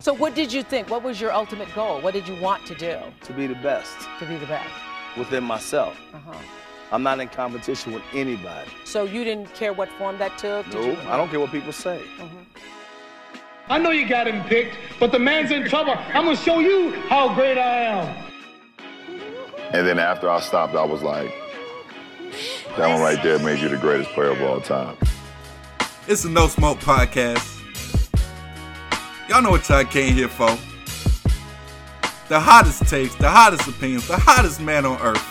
So, what did you think? What was your ultimate goal? What did you want to do To be the best to be the best? within myself. Uh-huh. I'm not in competition with anybody. So, you didn't care what form that took? No, you? I don't care what people say. I know you got him picked, but the man's in trouble. I'm gonna show you how great I am. And then after I stopped, I was like, that one right there made you the greatest player of all time. It's a No Smoke podcast. Y'all know what y'all came here for. The hottest takes, the hottest opinions, the hottest man on earth.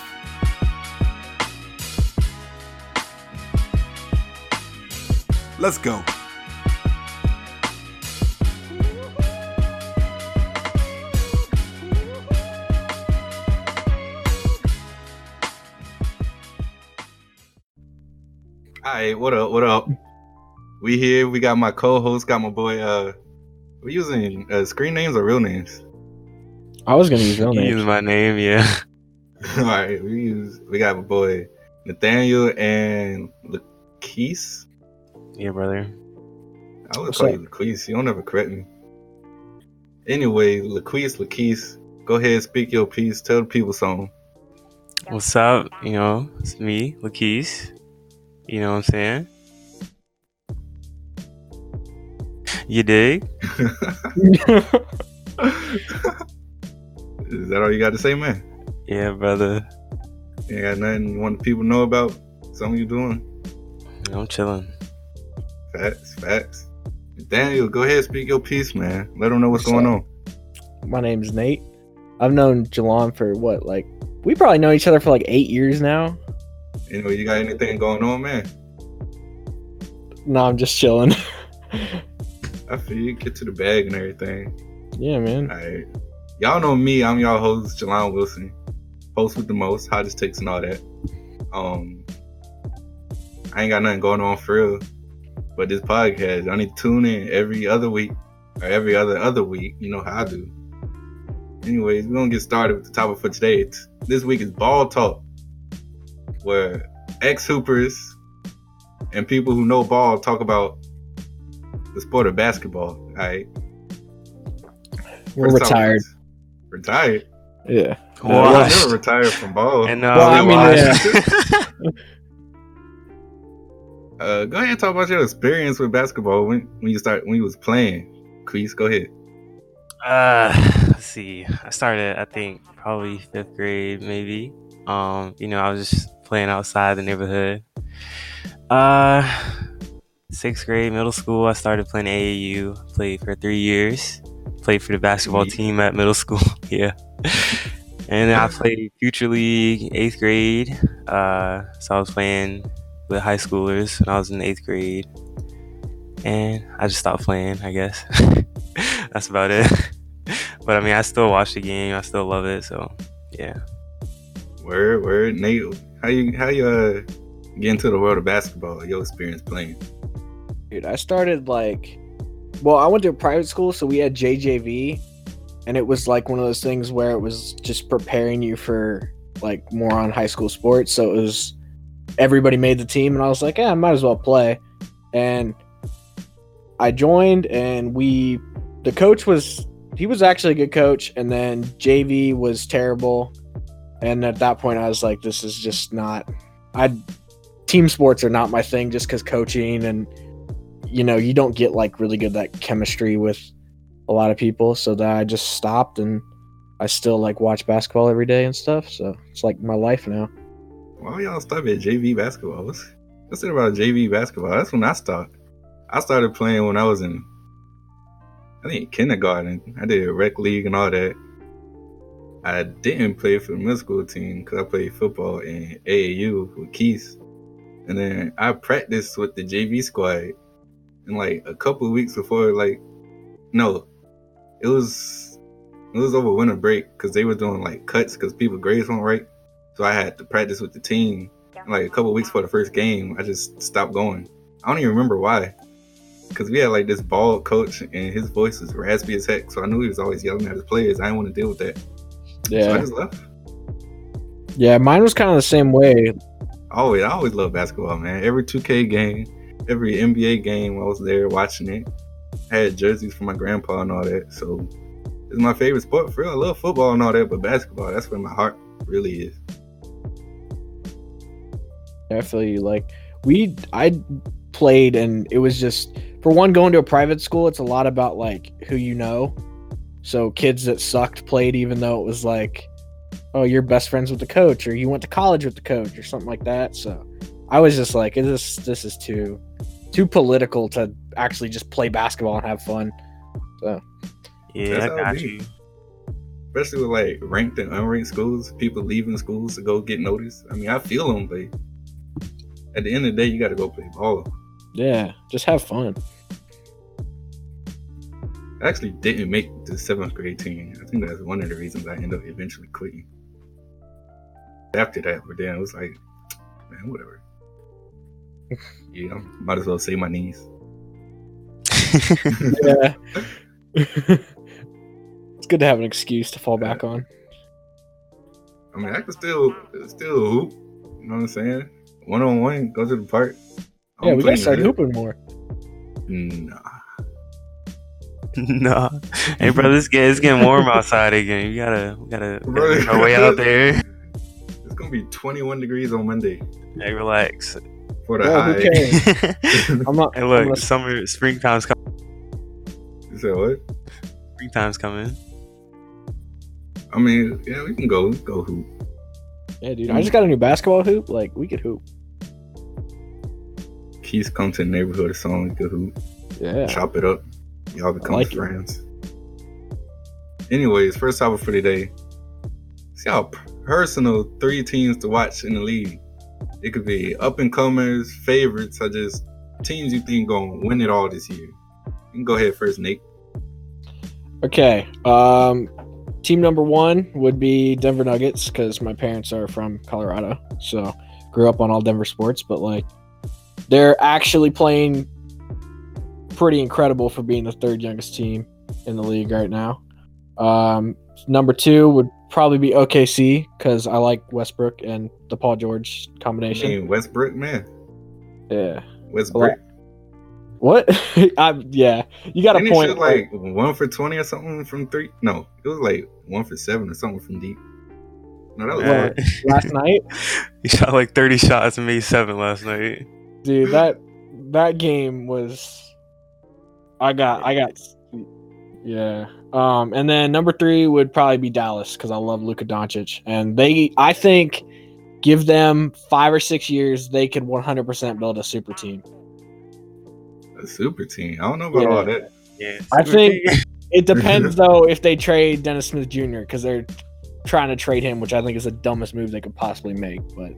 Let's go. Alright, what up? What up? We here. We got my co-host. Got my boy. Uh, we using uh, screen names or real names? I was gonna use real names. use my name, yeah. All right, we use. We got my boy Nathaniel and Lakeese. Yeah, brother. I would What's call up? you Lakeese. You don't ever correct me. Anyway, Lakeese, Lakeese, go ahead, speak your piece. Tell the people something. What's up? You know, it's me, Lakeese. You know what I'm saying? You dig? Is that all you got to say, man? Yeah, brother. You got nothing you want the people to know about something you doing? I'm chilling. Facts, facts. Daniel, go ahead, speak your piece, man. Let them know what's, What's going up? on. My name's Nate. I've known Jalon for what, like we probably know each other for like eight years now. Anyway, you got anything going on, man? No, I'm just chilling. I feel you get to the bag and everything. yeah, man. All right. Y'all know me. I'm y'all host, Jalon Wilson. Host with the most, hottest takes and all that. Um, I ain't got nothing going on for real. But this podcast, y'all need to tune in every other week or every other other week. You know how I do. Anyways, we're gonna get started with the topic for today. It's, this week is ball talk, where ex hoopers and people who know ball talk about the sport of basketball. All right. We're retired. is- Retired. Yeah. Well, I Washed. never retired from ball. And uh, Well, I we mean, washed. uh, go ahead and talk about your experience with basketball when, when you start when you was playing. Please go ahead. Uh, let's see. I started, I think, probably fifth grade, maybe. Um, you know, I was just playing outside the neighborhood. Uh, sixth grade, middle school, I started playing AAU. Played for three years. Played for the basketball team at middle school. yeah. And then I played future league eighth grade. Uh, so I was playing with high schoolers when I was in eighth grade. And I just stopped playing, I guess. That's about it. But I mean, I still watch the game. I still love it. So, yeah. Word, word, Nate. How you how you uh, get into the world of basketball? Your experience playing? Dude, I started like well, I went to a private school, so we had JJV, and it was like one of those things where it was just preparing you for like more on high school sports. So it was everybody made the team, and I was like, yeah, I might as well play. And I joined, and we the coach was he was actually a good coach, and then JV was terrible. And at that point, I was like, this is just not. I team sports are not my thing, just because coaching and you know you don't get like really good that chemistry with a lot of people. So that I just stopped, and I still like watch basketball every day and stuff. So it's like my life now. Why y'all stop at JV basketball? What's what's it about JV basketball? That's when I stopped. I started playing when I was in, I think kindergarten. I did rec league and all that. I didn't play for the middle school team because I played football in AAU with Keith, and then I practiced with the JV squad. And like a couple of weeks before, like, no, it was it was over winter break because they were doing like cuts because people grades weren't right. So I had to practice with the team. And, like a couple weeks before the first game, I just stopped going. I don't even remember why. Because we had like this bald coach and his voice was raspy as heck. So I knew he was always yelling at his players. I didn't want to deal with that. So I Yeah, just left. yeah. Mine was kind of the same way. Oh, I always, I always loved basketball, man. Every 2K game, every NBA game, I was there watching it. I had jerseys for my grandpa and all that. So it's my favorite sport. For real, I love football and all that, but basketball, that's where my heart really is. I feel you. Like we, I played, and it was just for one going to a private school. It's a lot about like who you know. So kids that sucked played, even though it was like, oh, you're best friends with the coach, or you went to college with the coach, or something like that. So I was just like, this this is too too political to actually just play basketball and have fun. So Yeah, I got you. Especially with like ranked and unranked schools, people leaving schools to go get noticed. I mean, I feel them, but at the end of the day, you got to go play ball. yeah, just have fun. I actually didn't make the seventh grade team. I think that's one of the reasons I ended up eventually quitting. After that, but then it was like, man, whatever. yeah, I might as well save my knees. Yeah. it's good to have an excuse to fall back on. I mean, I can still still hoop. You know what I'm saying? One on one, go to the park. I Yeah, don't we play gotta start hooping more. Nah, no, hey, bro, it's getting it's getting warm outside again. You gotta we gotta, we gotta Bro. make our way out there. It's gonna be 21 degrees on Monday Hey, relax. for the Bro, who high. cares? I'm not. hey, I'm look, summer, springtime's coming. You said what? Springtime's coming. I mean, yeah, we can go go hoop. yeah, dude. I just got a new basketball hoop. Like we could hoop. Keys come to the neighborhood or something. We could hoop. Yeah. chop it up. Y'all become like it. friends. Anyways, first topic for today. See how personal three teams to watch in the league. It could be up and comers, favorites, or just teams you think gonna win it all this year. You can go ahead first, Nate. Okay. Um, team number one would be Denver Nuggets because my parents are from Colorado, so grew up on all Denver sports. But like, they're actually playing pretty incredible for being the third youngest team in the league right now. Um, number two would probably be OKC because I like Westbrook and the Paul George I combination. mean, Westbrook, man. Yeah. Westbrook. What? I, yeah, you got a Didn't he point. like one for 20 or something from three? No, it was like one for seven or something from deep. No, that was Man, last night. he shot like 30 shots and made seven last night. dude that that game was i got i got yeah um and then number three would probably be dallas because i love Luka doncic and they i think give them five or six years they could 100% build a super team a super team. I don't know about Yeah. all that. Yeah, I think- it depends though if they trade dennis smith jr because they're trying to trade him which i think is the dumbest move they could possibly make but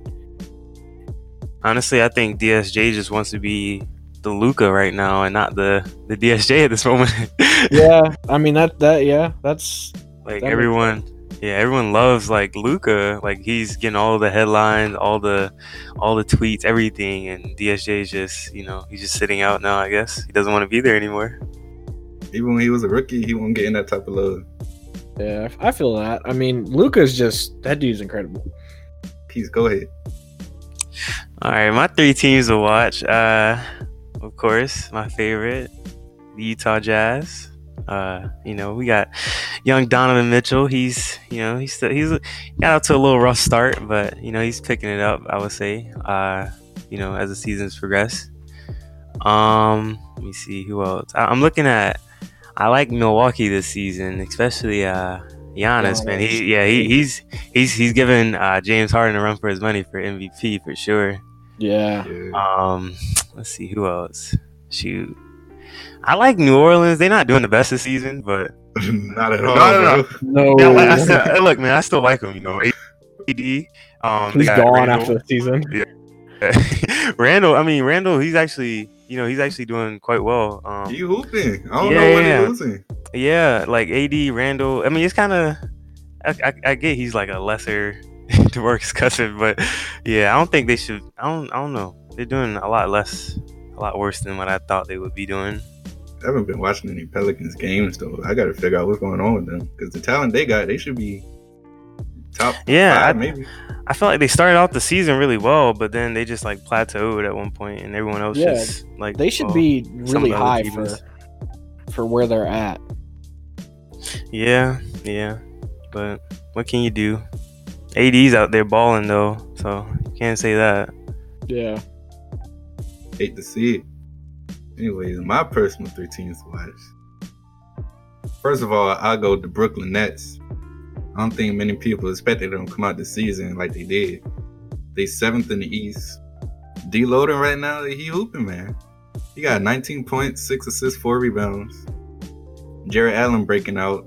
honestly, I think DSJ just wants to be the Luka right now and not the the DSJ at this moment. yeah i mean that that yeah that's like That everyone, yeah, everyone loves like Luka. Like he's getting all the headlines, all the all the tweets, everything, and DSJ is just you know he's just sitting out now. I guess he doesn't want to be there anymore. Even when he was a rookie, he wasn't getting that type of love. yeah i feel that i mean luka's just that dude's incredible Keys, go ahead. All right, my three teams to watch. Uh, of course, my favorite, the Utah Jazz. Uh, you know, we got young Donovan Mitchell. He's, you know, he's still, he's got out to a little rough start, but you know, he's picking it up. I would say. Uh, you know, as the seasons progress. Um, let me see who else. I, I'm looking at. I like Milwaukee this season, especially uh Giannis, man. He yeah, he, he's he's he's giving uh, James Harden a run for his money for MVP for sure. Yeah Yeah. Um, let's see who else. Shoot, I like New Orleans. They're not doing the best this season, but Not at all. No, no, no. no yeah, like, I still, look, man, I still like them. You know, AD. Um, he's gone Randle. after the season Yeah. Randle. I mean, Randle. He's actually, you know, he's actually doing quite well. Um, You hooping. I don't Yeah, know when yeah. he losing. Yeah, like AD Randle. I mean, it's kind of. I, I, I get he's like a lesser DeMarcus Cousins, but yeah, I don't think they should. I don't. I don't know. They're doing a lot less, a lot worse than what I thought they would be doing. I haven't been watching any Pelicans games though. I got to figure out what's going on with them because the talent they got, they should be top. Yeah, five, I- maybe. I felt like they started off the season really well, but then they just like plateaued at one point, and everyone else Yeah, just like they should well, be really high for for where they're at. Yeah, yeah. But what can you do? AD's out there balling though, so you can't say that. Yeah. Hate to see it. Anyways, my personal three teams to watch. First of all, I'll go to Brooklyn Nets. I don't think many people expected them to come out this season like they did. They seventh in the East. D Loading right now, he hooping, man. He got 19 points, six assists, four rebounds. Jarrett Allen breaking out.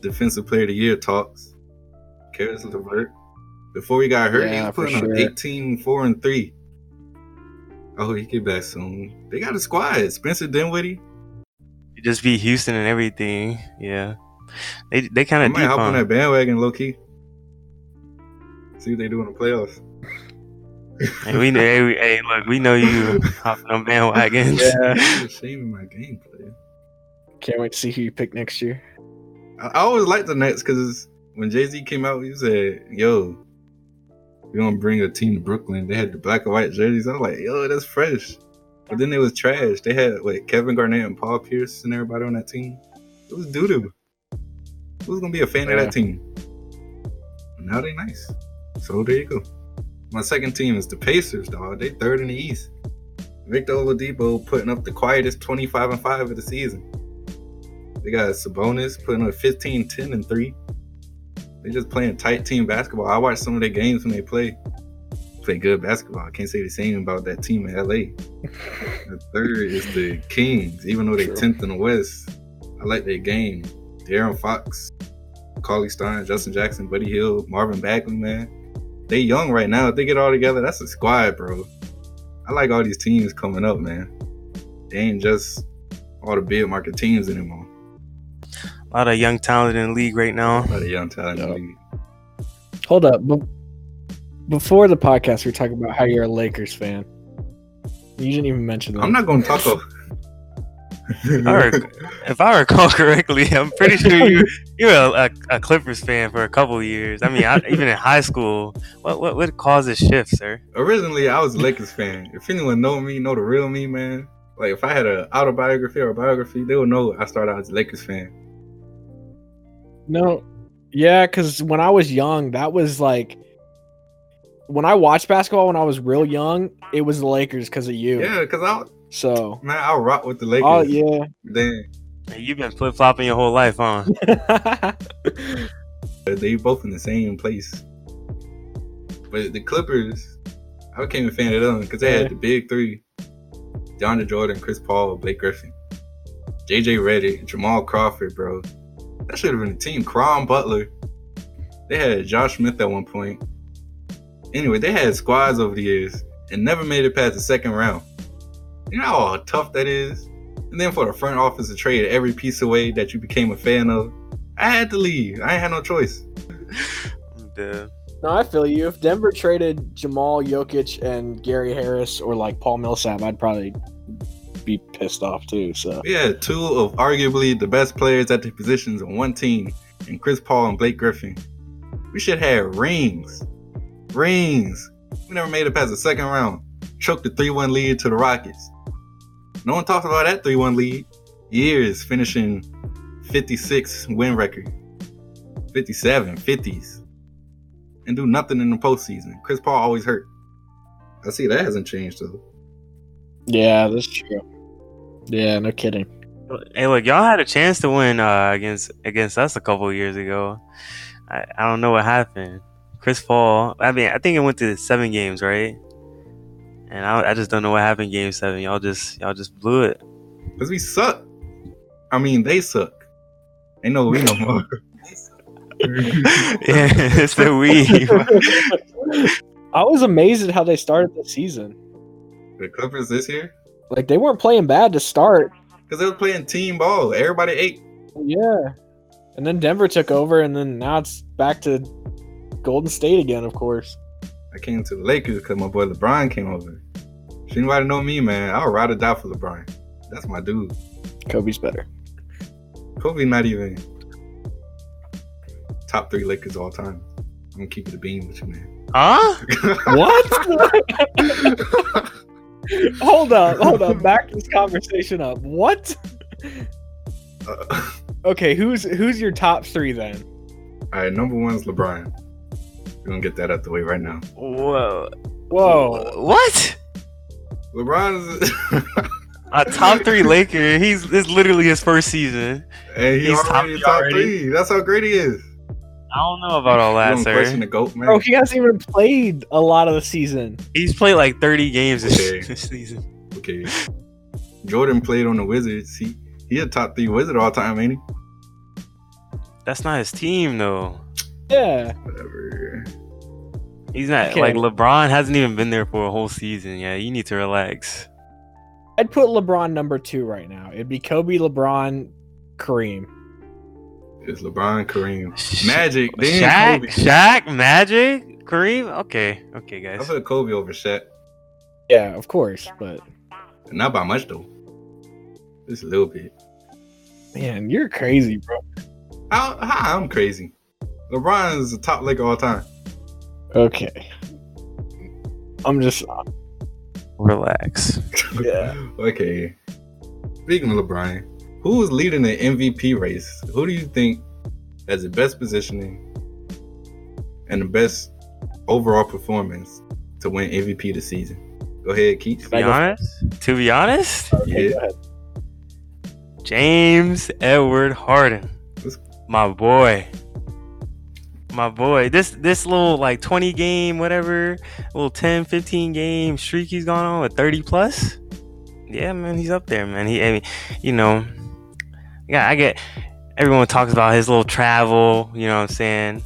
Defensive Player of the Year talks. Caris LeVert. Before he got hurt, he was putting sure. up 18, 4, and 3. Oh, he get back soon. They got a squad. Spencer Dinwiddie. You just beat Houston and everything. Yeah, they they kind of might deep hop on on. that bandwagon low key. See what they do in the playoffs. Hey, we hey, we- hey, look, we know you hopping on bandwagons. Yeah. Shaming my gameplay. Can't wait to see who you pick next year. I, I always like the Nets because when Jay Z came out, he said, "Yo, we gonna bring a team to Brooklyn." They had the black and white jerseys. I was like, "Yo, that's fresh." But then it was trash. They had like Kevin Garnett and Paul Pierce and everybody on that team. It was doo doo. Who's gonna be a fan of that team? Now they nice. So there you go. My second team is the Pacers, dog. They third in the East. Victor Oladipo putting up the quietest 25 and 5 of the season. They got Sabonis putting up 15, 10, and 3. They just playing tight team basketball. I watch some of their games when they play. Play good basketball. I can't say the same about that team in LA. the third is the Kings, even though they're 10th in the West. I like their game. De'Aaron Fox, Cauley-Stein, Justin Jackson, Buddy Hield, Marvin Bagley, man. They young right now. If they get all together, that's a squad, bro. I like all these teams coming up, man. They ain't just all the big market teams anymore. A lot of young talent in the league right now. A lot of young talent in the league. Hold up. Be- before the podcast, we were talking about how you're a Lakers fan. You didn't even mention that. I'm not gonna talk. Of... I rec- if I recall correctly, I'm pretty sure you you were a, a, a Clippers fan for a couple of years. I mean, I, even in high school, what what what caused this shift, sir? Originally, I was a Lakers fan. If anyone know me, know the real me, man. Like if I had an autobiography or a biography, they would know I started out as a Lakers fan. No, yeah, because when I was young, that was like when I watched basketball when I was real young, it was the Lakers because of you. Yeah, cause I So, man, I rock with the oh, Lakers. oh yeah, Then Man, You've been flip flopping your whole life, huh? they both in the same place. But the Clippers, I became a fan of them because they Yeah. had the big three: DeAndre Jordan, Chris Paul, Blake Griffin, JJ Redick, Jamal Crawford, bro. That should have been a team. Caron Butler. They had Josh Smith at one point. Anyway, they had squads over the years and never made it past the second round. You know how tough that is? And then for the front office to trade every piece away that you became a fan of, I had to leave. I ain't had no choice. I'm dead. no, I feel you. If Denver traded Jamal Jokic and Gary Harris or like Paul Millsap, I'd probably be pissed off too. So, We had two of arguably the best players at their positions on one team, and Chris Paul and Blake Griffin. We should have rings. Rings. We never made it past the second round. Choked the 3 1 lead to the Rockets. No one talks about that 3 1 lead. Years finishing 56 win record, 57, 50s, and do nothing in the postseason. Chris Paul always hurt. I see that hasn't changed though. yeah, that's true. Yeah, no kidding. Hey, look, y'all had a chance to win uh, against against us a couple of years ago. I, I don't know what happened. Chris Paul. I mean, I think it went to seven games, right? And I, I just don't know what happened game seven. Y'all just y'all just blew it. Because we suck. I mean, they suck. Ain't no we no more. yeah, it's the we. I was amazed at how they started the season. the Clippers this year? Like they weren't playing bad to start. Because they were playing team ball. Everybody ate. Yeah. And then Denver took over, and then now it's back to Golden State again, of course. I came to the Lakers because my boy LeBron came over. If anybody know me, man, I'll ride or die for LeBron. That's my dude. Kobe's better. Kobe not even top three Lakers all time. I'm gonna keep it a beam with you, man. huh? What? hold up, hold up. Back this conversation up. What? Uh, Okay, who's who's your top three then? all right, number one's LeBron. We're gonna get that out the way right now. Whoa. Whoa. What? LeBron's. A top three Laker. He's this literally his first season. Hey, he He's already top top, three already. three. That's how great he is. I don't know about all that, don't sir. the goat, man. Bro, he hasn't even played a lot of the season. He's played like 30 games this, Okay. this season. Okay. Jordan played on the Wizards. He he a top three wizard all time, ain't he? That's not his team though. Yeah. Whatever. He's not Okay. like LeBron hasn't even been there for a whole season. Yeah, you need to relax. I'd put LeBron number two right now. It'd be Kobe, LeBron, Kareem. It's LeBron, Kareem, Sh- Magic, then Shaq, Kobe. Shaq, Magic, Kareem. Okay, okay, guys. I guys. put Kobe over Shaq. Yeah, of course. But Not by much though. Just a little bit. man, you're crazy, bro. How, how I'm crazy. LeBron is the top Laker all time. Okay. I'm just Relax. Yeah. okay. Speaking of LeBron, who is leading the MVP race? Who do you think has the best positioning and the best overall performance to win MVP this season? Go ahead, Keith. To be honest, to be honest, okay, Yeah. James Edward Harden, Let's- my boy, my boy. This this little like 20 game whatever, little 10, 15 game streak he's gone on with 30 plus. Yeah, man, he's up there, man. He, I mean, you know, yeah, I get. Everyone talks about his little travel. You know what I'm saying?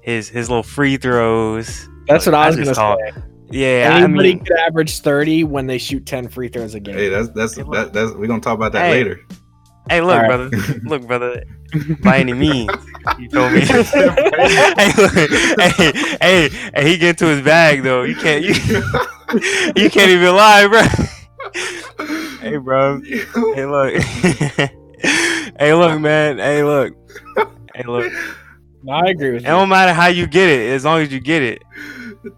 His his little free throws. That's Look, what I was just gonna call- say. Yeah, I Anybody mean, could average 30 when they shoot 10 free throws a game. Hey, that's that's Hey, that, that's we're gonna talk about that Hey. later. hey, look, All right. brother, look, brother. By any means, you feel me? hey, look, hey, hey, hey, he get to his bag though. You can't, you, you can't even lie, bro. Hey, bro. Hey, look. Hey, look, man. Hey, look. Hey, look. No, I agree with It you. don't matter how you get it, as long as you get it.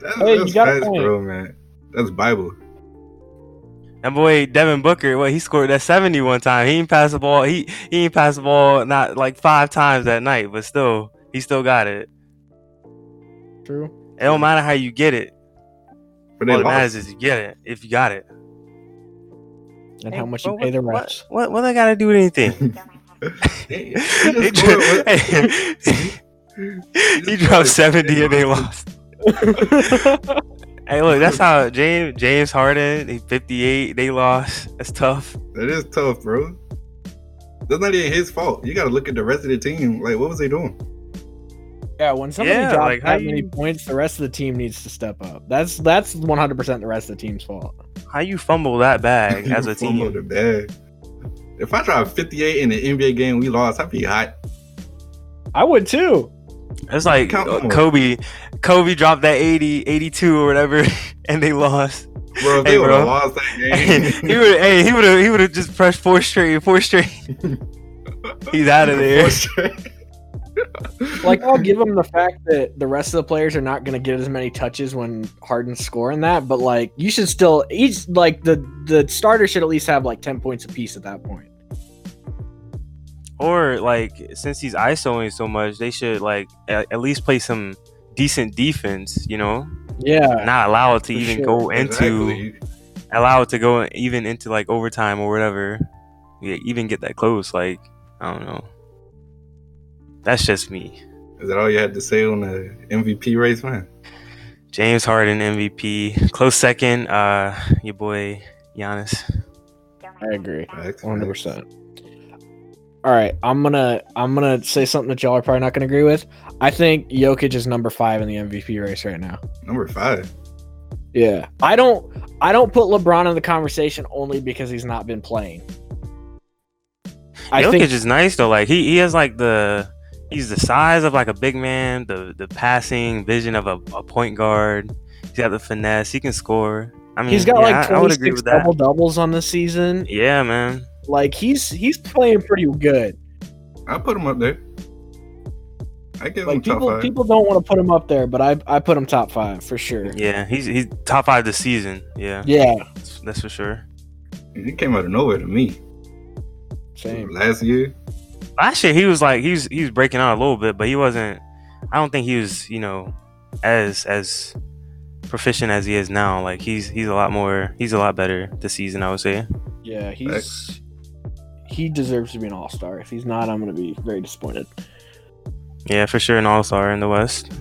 That's, Hey, you got a facts, bro, man. That's Bible. That boy Devin Booker, well, he scored that 70 one time. He ain't pass the ball. He he ain't pass the ball not like five times that night, but still, he still got it. True. It don't matter how you get it. But All that matters is you get it. If you got it. And Hey, how much you pay the what- refs. What what, they gotta do with anything? He he, just scored he dropped 70 and they lost. Hey, look, that's how James James Harden, he 58, they lost. That's tough. That is tough, bro. That's not even his fault. You got to look at the rest of the team. Like, what was they doing? yeah, when somebody Yeah, drops like, how that many you- points, the rest of the team needs to step up. That's that's 100% the rest of the team's fault. How you fumble that bag as a Fumbled team? the bag. If I dropped 58 in the NBA game we lost, I'd be hot. I would too. It's like Count them. Kobe. Kobe dropped that 80, 82 or whatever, and they lost. Bro, if Hey, they would have lost that game. he would, hey, he would have, he would have just pressed four straight, four straight. He's out of there. Like I'll give him the fact that the rest of the players are not going to get as many touches when Harden's scoring that, but like you should still each like the the starter should at least have like 10 points apiece at that point. Or like, since he's isoing so much, they should like at, at least play some decent defense. You know, Yeah. not allow it to even sure. go into Exactly. allow it to go even into like overtime or whatever. Yeah, even get that close. Like, I don't know. That's just me. Is that all you had to say on the MVP race, man? James Harden MVP, close second. Uh, your boy Giannis. I agree. 100%. All right, I'm going to I'm going to say something that y'all are probably not going to agree with. I think Jokic is number 5 in the MVP race right now. Number five. Yeah. I don't I don't put LeBron in the conversation only because he's not been playing. I Jokic think is nice though. Like he, he has like the he's the size of like a big man, the the passing vision of a, a point guard. He's got the finesse. He can score. I mean, he's got yeah, like I, I would agree 26 with that. double doubles on the season. Yeah, man. Like he's he's playing pretty good. I put him up there. I give him Like top people five. people don't want to put him up there, but I I put him top 5 for sure. Yeah, he's he's top five this season. Yeah, Yeah, that's, that's for sure. He came out of nowhere to me. same. Last year, last year he was like he was he was breaking out a little bit, but he wasn't. I don't think he was you know as as proficient as he is now. Like he's he's a lot more he's a lot better this season. I would say. Yeah, he's he deserves to be an all star. If he's not, I'm gonna be very disappointed. Yeah, for sure, an all star in the West.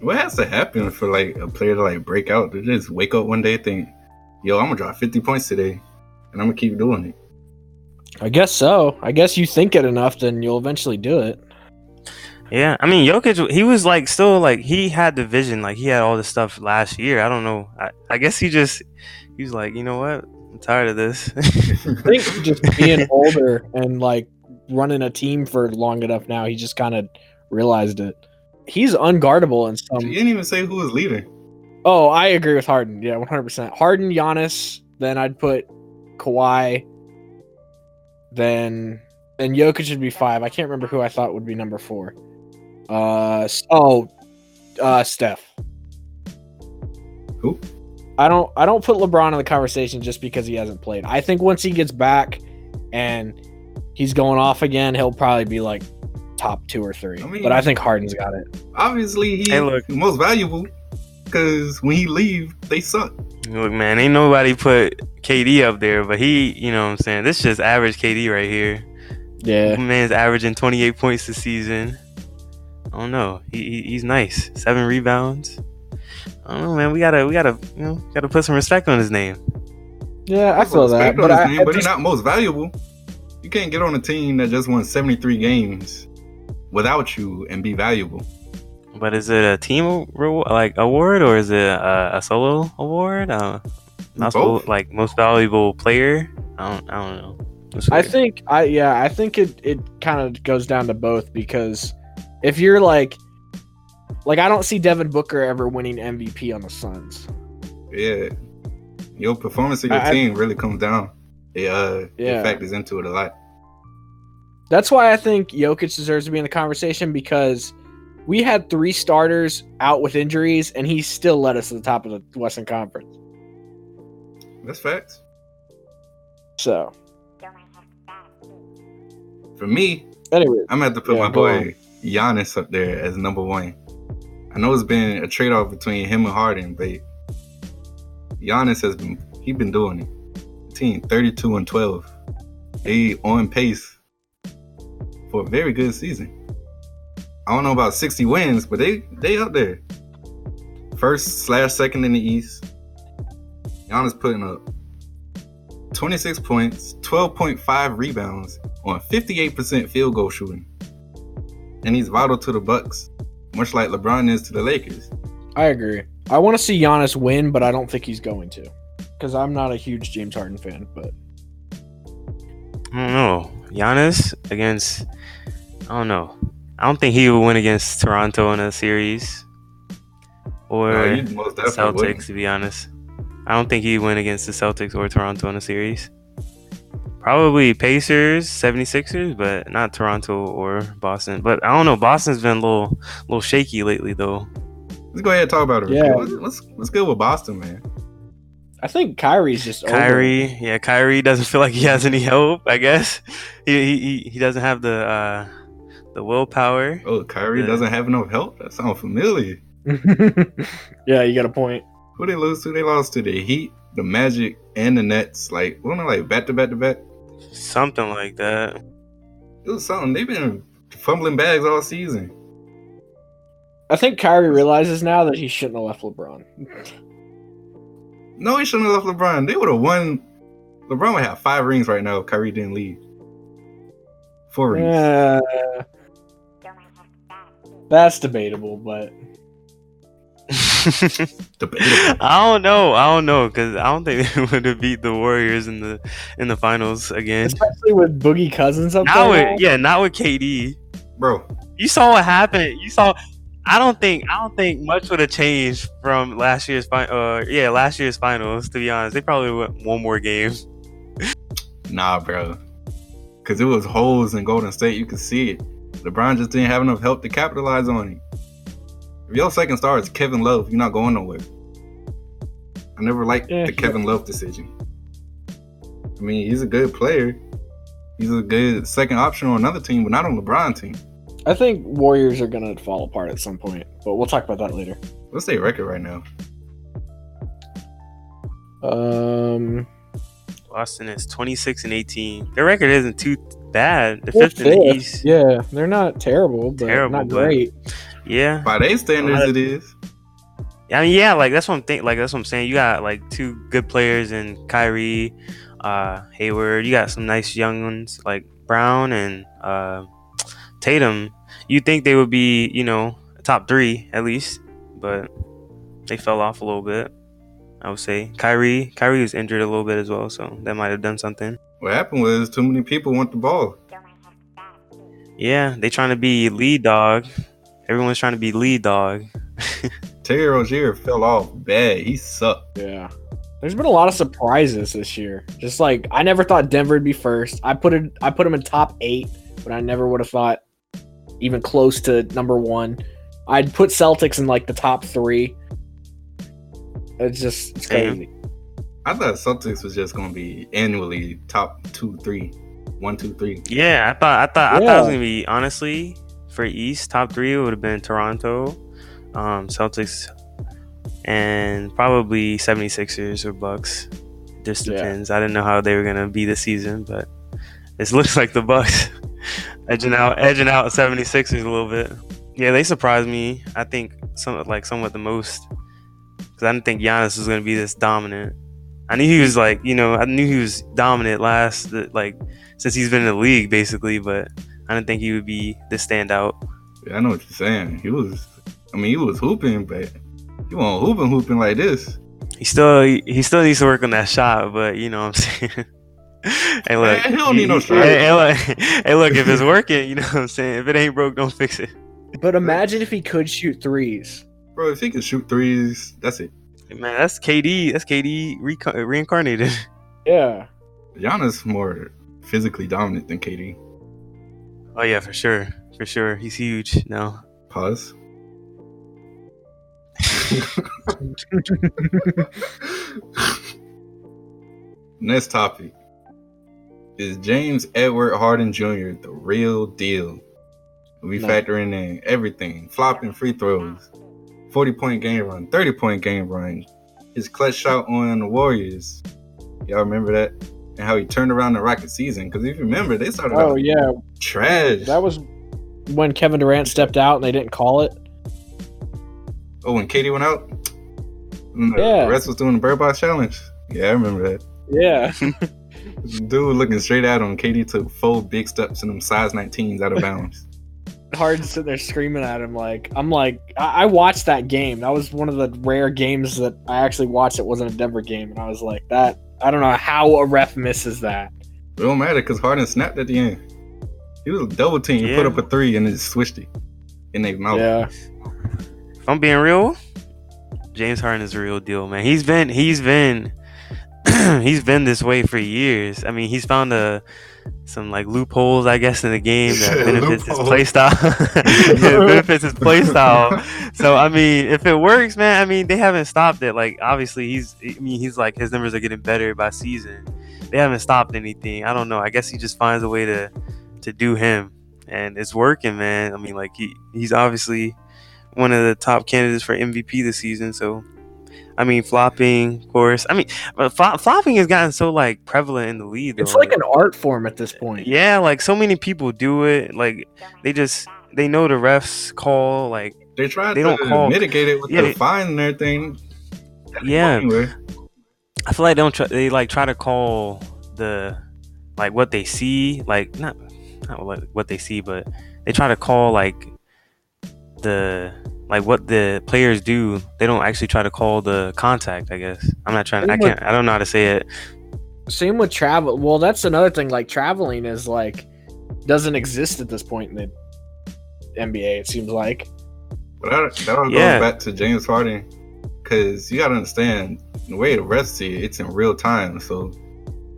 What has to happen for like a player to like break out? To just wake up one day and think, "Yo, I'm gonna drop 50 points today, and I'm gonna keep doing it." I guess so. I guess you think it enough, then you'll eventually do it. Yeah, I mean Jokic, he was like still like he had the vision, like he had all this stuff last year. I don't know. I, I guess he just he was like, you know what, I'm tired of this. I think just being older and like running a team for long enough now, he just kind of realized it. He's unguardable in some. You didn't even say who was leader. Oh, I agree with Harden. Yeah, 100%. Harden, Giannis, then I'd put Kawhi, then then Jokic would be five. I can't remember who I thought would be number four. Uh s- oh, uh Steph. Who? I don't I don't put LeBron in the conversation just because he hasn't played. I think once he gets back and he's going off again, he'll probably be like top two or three. I mean- but I think Harden's got it. Obviously, he's Hey, look. most valuable because when he leave, they suck. Look, man, ain't nobody put KD up there, but he, you know what I'm saying? This is just average KD right here. Yeah. Man's averaging 28 points this season. I don't know. He, he he's nice. Seven rebounds. I don't know, man. We gotta we gotta you know gotta put some respect on his name. Yeah, I feel that. Respect But, on his I, name, I but he's just- not most valuable. You can't get on a team that just won 73 games without you and be valuable. But is it a team reward, like award or is it a, a solo award? Uh, not Both. supposed- like most valuable player. I don't I don't know. I think I yeah, I think it it kind of goes down to both because if you're like like I don't see Devin Booker ever winning MVP on the Suns. Yeah. Your performance of your I- team really comes down. It, uh, Yeah. it factors into it a lot. That's why I think Jokic deserves to be in the conversation because we had three starters out with injuries and he still led us to the top of the Western Conference. That's facts. So, For me, anyway, I'm gonna have to put Yeah, my boy Giannis up there as number one. I know it's been a trade off between him and Harden, but Giannis has been he been doing it. Team 32 and 12. They on pace for a very good season. I don't know about 60 wins, but they they up there. First slash second in the East. Giannis putting up 26 points, 12.5 rebounds on 58% field goal shooting. And he's vital to the Bucks, much like LeBron is to the Lakers. I agree. I want to see Giannis win, but I don't think he's going to because I'm not a huge James Harden fan. But I don't know. Giannis against I don't know. I don't think he would win against Toronto in a series. Or No, most the Celtics, wouldn't. to be honest. I don't think he'd win against the Celtics or Toronto in a series. Probably Pacers, 76ers, but not Toronto or Boston. But I don't know. Boston's been a little little shaky lately though. Let's go ahead and talk about it. Yeah, let's what's, what's good with Boston, man? I think Kyrie's just over. Kyrie, yeah, Kyrie doesn't feel like he has any help, I guess. He he, he- he doesn't have the uh the willpower. Oh, Kyrie Yeah. doesn't have enough help? That sounds familiar. yeah, you got a point. Who they lose to? They lost to the Heat, the Magic, and the Nets. Like, wasn't it like back to back to back? Something like that. It was something. They've been fumbling bags all season. I think Kyrie realizes now that he shouldn't have left LeBron. No, he shouldn't have left LeBron. They would have won. LeBron would have five rings right now if Kyrie didn't leave. Four rings. Uh, that's debatable, but Debatable. I don't know. I don't know because I don't think they would have beat the Warriors in the in the finals again. especially with Boogie Cousins up Not there. with yeah, not with KD. Bro, You saw what happened. You saw. I don't think I don't think much would have changed from last year's final. uh yeah last year's finals. To be honest, they probably went one more game. nah, bro. Because it was holes in Golden State. You could see it. LeBron just didn't have enough help to capitalize on it. If your second star is Kevin Love, you're not going nowhere. I never liked Yeah, the Kevin Love decision. I mean, he's a good player. He's a good second option on another team, but not on LeBron team. I think Warriors are gonna fall apart at some point, but we'll talk about that later. What's their record right now? Um, Boston is 26 and 18. Their record isn't too bad. The they're fifth in the. East. Yeah, they're not terrible, but Terrible, not but- great. Yeah. By their standards, it is. I mean, yeah, like that's what I'm think. Like that's what I'm saying. You got like two good players in Kyrie, uh, Hayward. You got some nice young ones like Brown and uh, Tatum. You think they would be, you know, top three at least, but they fell off a little bit. I would say Kyrie. Kyrie was injured a little bit as well, so that might have done something. What happened was too many people want the ball. Yeah, they trying to be lead dog. Everyone's trying to be lead dog. Terry Rozier fell off bad. He sucked. Yeah. There's been a lot of surprises this year. Just like I never thought Denver would be first. I put it I put them in top eight, but I never would have thought even close to number one. I'd put Celtics in like the top three. It's just it's Same. crazy. I thought Celtics was just gonna be annually top two, three, one, two, three. Yeah, I thought I thought I thought it was gonna be honestly for East top three it would have been Toronto, um, Celtics, and probably 76ers or Bucks. Just Yeah. depends. I didn't know how they were gonna be this season, but it looks like the Bucks edging out edging out 76ers a little bit. Yeah, they surprised me. I think some like somewhat the most because I didn't think Giannis was gonna be this dominant. I knew he was like you know I knew he was dominant last like since he's been in the league basically, but I didn't think he would be the standout. Yeah, I know what you're saying. He was, I mean, he was hooping, but he wasn't hooping, hooping like this. He still he, he still needs to work on that shot, but you know what I'm saying. hey look, Man, he don't need no shot. Hey, hey, look, hey look, if it's working, you know what I'm saying. If it ain't broke, don't fix it. But imagine if he could shoot threes. Bro, if he can shoot threes, that's it. Man, that's KD. That's KD reco- reincarnated. Yeah. Giannis more physically dominant than KD. Oh yeah, for sure, for sure. He's huge now. Pause. Next topic is James Edward Harden Jr. the real deal? We No. factoring in everything: flopping free throws, forty point game run, thirty point game run, his clutch shot on the Warriors. Y'all remember that? And how he turned around the Rocket season? Because if you remember, they started Oh out yeah. trash. That was when Kevin Durant stepped out and they didn't call it. Oh, when KD went out, and the Yeah. rest was doing the bird box challenge. Yeah, I remember that. Yeah. Dude looking straight at him. KD took four big steps in them size 19s out of bounds. Harden sitting there screaming at him like I'm like I, I watched that game. That was one of the rare games that I actually watched It wasn't a Denver game, and I was like that. I don't know how a ref misses that. it don't matter because Harden snapped at the end. He was a double team. He put up a three and it switched it in their mouth. Yeah. If I'm being real, James Harden is a real deal, man. He's been he's been he's been this way for years. I mean, he's found a some like loopholes, I guess, in the game that benefits his Loopholes. play style. yeah, benefits his play style. So I mean, if it works, man, I mean they haven't stopped it. Like obviously he's I mean he's like his numbers are getting better by season. They haven't stopped anything. I don't know. I guess he just finds a way to to do him. And it's working, man. I mean, like he, he's obviously one of the top candidates for MVP this season. So, I mean, flopping, of course. I mean, but flo- flopping has gotten so like prevalent in the league. It's though. like an art form at this point. yeah, like so many people do it. Like they just they know the refs call. Like They tried They to don't call- mitigate it with Yeah, the they- fine and everything. yeah, Anyway, I feel like they don't try. They like try to call the like what they see. Like not not what what they see, but they try to call like the like what the players do. They don't actually try to call the contact. I guess I'm not trying. I Same with- can't. I don't know how to say it. Same with travel. Well, that's another thing. Like traveling is like doesn't exist at this point in the NBA. It seems like. but that, that all Yeah. goes back to James Harden because you got to understand the way the refs see it, it's in real time. So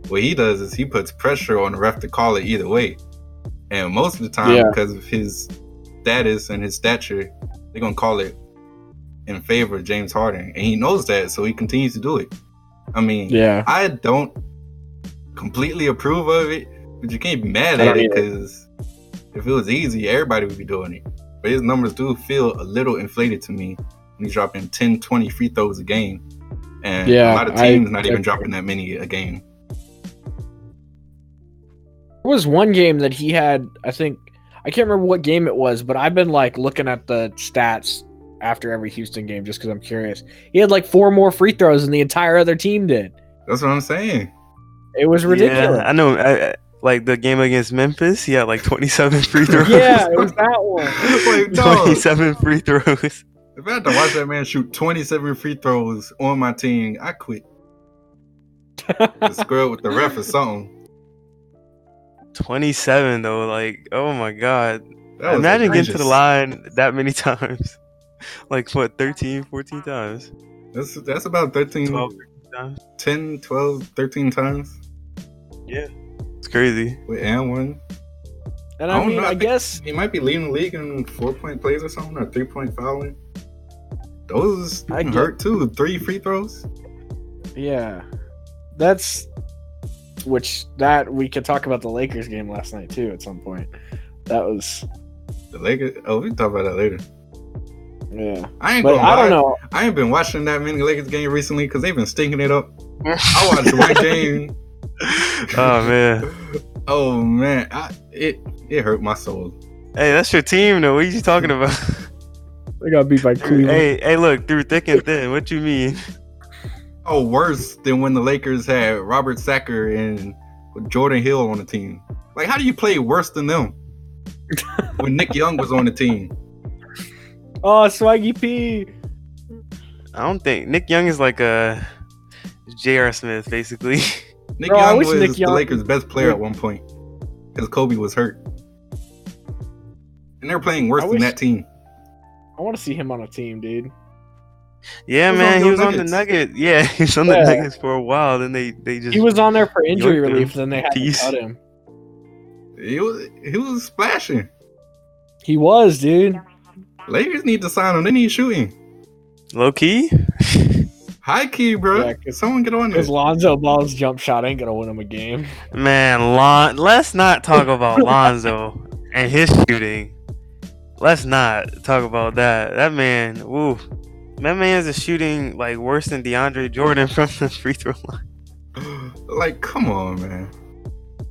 what he does is he puts pressure on the ref to call it either way. And most of the time, Yeah. because of his status and his stature, they're gonna call it in favor of James Harden, and he knows that, so he continues to do it. I mean, Yeah. I don't completely approve of it But you can't be mad at it because if it was easy, everybody would be doing it. But his numbers do feel a little inflated to me when he's dropping 10, 20 free throws a game. And Yeah, a lot of I- teams not even I- dropping that many a game. There was one game that he had, I think I can't remember what game it was, but I've been like looking at the stats after every Houston game just because I'm curious. He had like four more free throws than the entire other team did. That's what I'm saying. It was ridiculous. Yeah, I know. I, I- like the game against Memphis, he had like 27 free throws. Yeah, it was that one. like, dog, 27 free throws. if I had to watch that man shoot 27 free throws on my team, I quit. Just square with the ref or something. 27 though, like oh my god. That was Imagine getting to the line that many times. like what, 13, 14 times? That's, that's about 13, 12 times. 10, 12, 13 times Yeah. It's crazy. with and one. And I I don't mean, know, I I guess He might be leading the league in four point plays or something, or three point fouling. Those I get- hurt too. Three free throws. Yeah. That's which that we could talk about the Lakers game last night too at some point. That was The Lakers. Oh, we can talk about that later. yeah. I ain't But gonna I don't know. I ain't been watching that many Lakers games recently because they've been stinking it up. I watched one game. Oh man. Oh man, I, it it hurt my soul. Hey, that's your team though. What are you talking about? They got beat by Cleveland. hey, hey, look, through thick and thin. What you mean? Oh, worse than when the Lakers had Robert Sacre and Jordan Hill on the team. Like, how do you play worse than them? when Nick Young was on the team. Oh, Swaggy P. I don't think Nick Young is like a J.R. Smith, basically. Nick Bro, Young was Nick the Young- Lakers' best player at one point because Kobe was hurt, and they're playing worse I than wish- that team. I want to see him on a team, dude. Yeah, He man, he the was on the Nuggets. Nugget. Yeah, he was on the Nuggets for a while. Then they they just He was on there for injury relief, dude. then they had to cut him. He was he was splashing. He was, dude. Lakers need to sign him. They need shooting. low key. High key, bro. Yeah, 'cause- Someone get on Because this. Lonzo Ball's jump shot ain't gonna win him a game. Man, Lon, let's not talk about Lonzo and his shooting. Let's not talk about that. That man, woo. That man is shooting like worse than DeAndre Jordan from the free throw line. like, come on, man.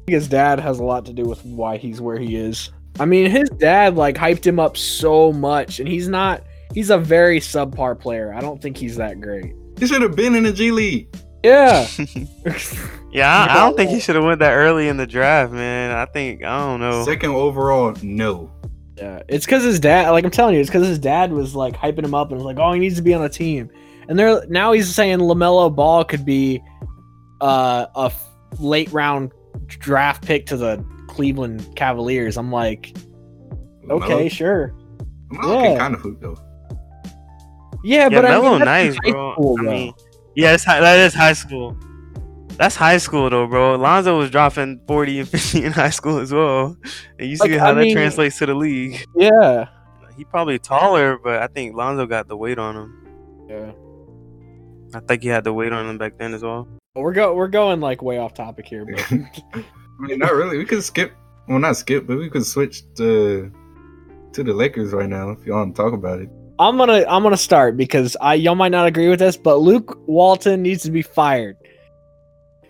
His dad has a lot to do with why he's where he is. I mean, his dad like hyped him up so much, and he's not. He's a very subpar player. I don't think he's that great. He should have been in the G League. Yeah. Yeah, I, I don't think he should have went that early in the draft, man. I think I don't know. Second overall, no. Yeah, it's because his dad. Like I'm telling you, it's because his dad was like hyping him up and was like, "Oh, he needs to be on a team." And they're now he's saying Lamelo Ball could be uh, a f- late round draft pick to the Cleveland Cavaliers. I'm like, okay, Melo- sure, Melo Yeah. can kind of hoop though. yeah, Yeah, but I Melo mean, nice, bro. school, I mean, yeah, it's high, that is high school. That's high school though, bro. Lonzo was dropping 40 and 50 in high school as well. And you see Like, how I that mean- translates to the league. yeah, He probably taller, but I think Lonzo got the weight on him. yeah. I think he had the weight on him back then as well. We're go we're going like way off topic here, but I mean, not really. We could skip. Well, not skip, but we could switch to to the Lakers right now if you want to talk about it. I'm gonna I'm gonna start because I y'all might not agree with this, but Luke Walton needs to be fired.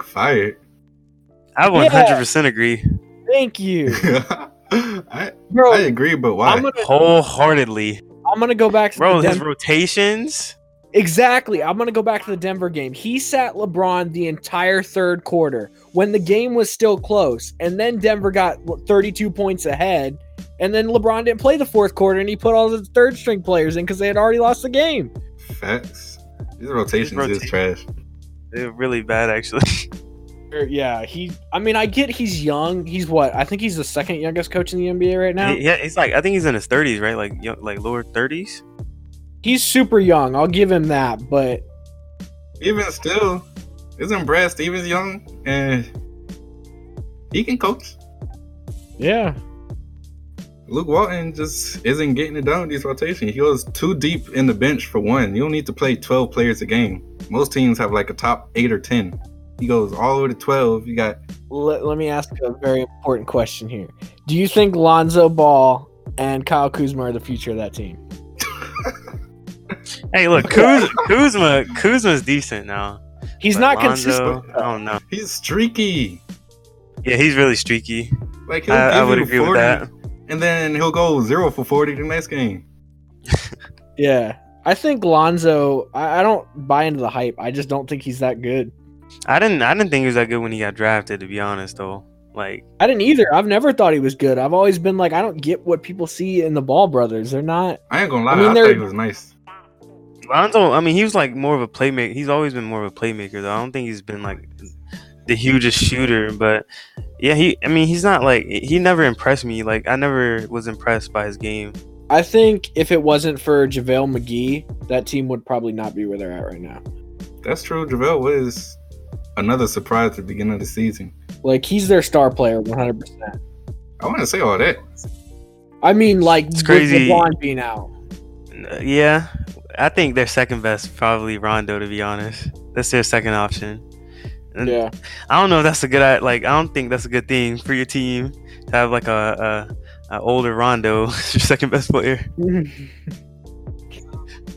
Fired. I 100% agree. Thank you, I bro. I agree, but why? I'm gonna Wholeheartedly. I'm gonna go back to Bro, the his Denver. rotations. Exactly. I'm gonna go back to the Denver game. He sat LeBron the entire third quarter when the game was still close, and then Denver got 32 points ahead, and then LeBron didn't play the fourth quarter, and he put all the third string players in because they had already lost the game. Facts. These rotations is rotations. trash. They're really bad, actually. Yeah, he. I mean, I get he's young. He's what? I think he's the second youngest coach in the NBA right now. yeah, he's like, I think he's in his 30s, right? Like, young, like lower 30s. He's super young. I'll give him that, but Even still, isn't Brad Stevens young and he can coach? yeah, Luke Walton just isn't getting it done with these rotations. He goes too deep in the bench for one. You don't need to play 12 players a game. Most teams have like a top eight or 10. He goes all the way to 12. You got Let, let me ask a very important question here. Do you think Lonzo Ball and Kyle Kuzma are the future of that team? Hey, look, Kuz, Kuzma, Kuzma's decent now. He's But not Lonzo, consistent. I don't know. he's streaky. Yeah, he's really streaky. Like he'll I, I would you agree 40, with that. and then he'll go zero for 40 the next game. Yeah. I think Lonzo, I, I don't buy into the hype. I just don't think he's that good. I didn't. I didn't think he was that good when he got drafted. To be honest, though, like I didn't either. I've never thought he was good. I've always been like, I don't get what people see in the Ball brothers. They're not. I ain't gonna lie, I I, thought they're- he was nice. Lonzo. I mean, he was like more of a playmaker. He's always been more of a playmaker, though. I don't think he's been like the hugest shooter, but yeah, he. I mean, he's not like he never impressed me. Like I never was impressed by his game. I think if it wasn't for JaVale McGee, that team would probably not be where they're at right now. That's true. JaVale was another surprise at the beginning of the season. Like, he's their star player 100%. I want to say all that. I mean, like, It's with crazy. LeBron being out. Yeah, I think their second best probably Rondo. To be honest, that's their second option. And Yeah. I don't know if that's a good. Like I don't think that's a good thing for your team to have like a, a, a older Rondo as your second best player,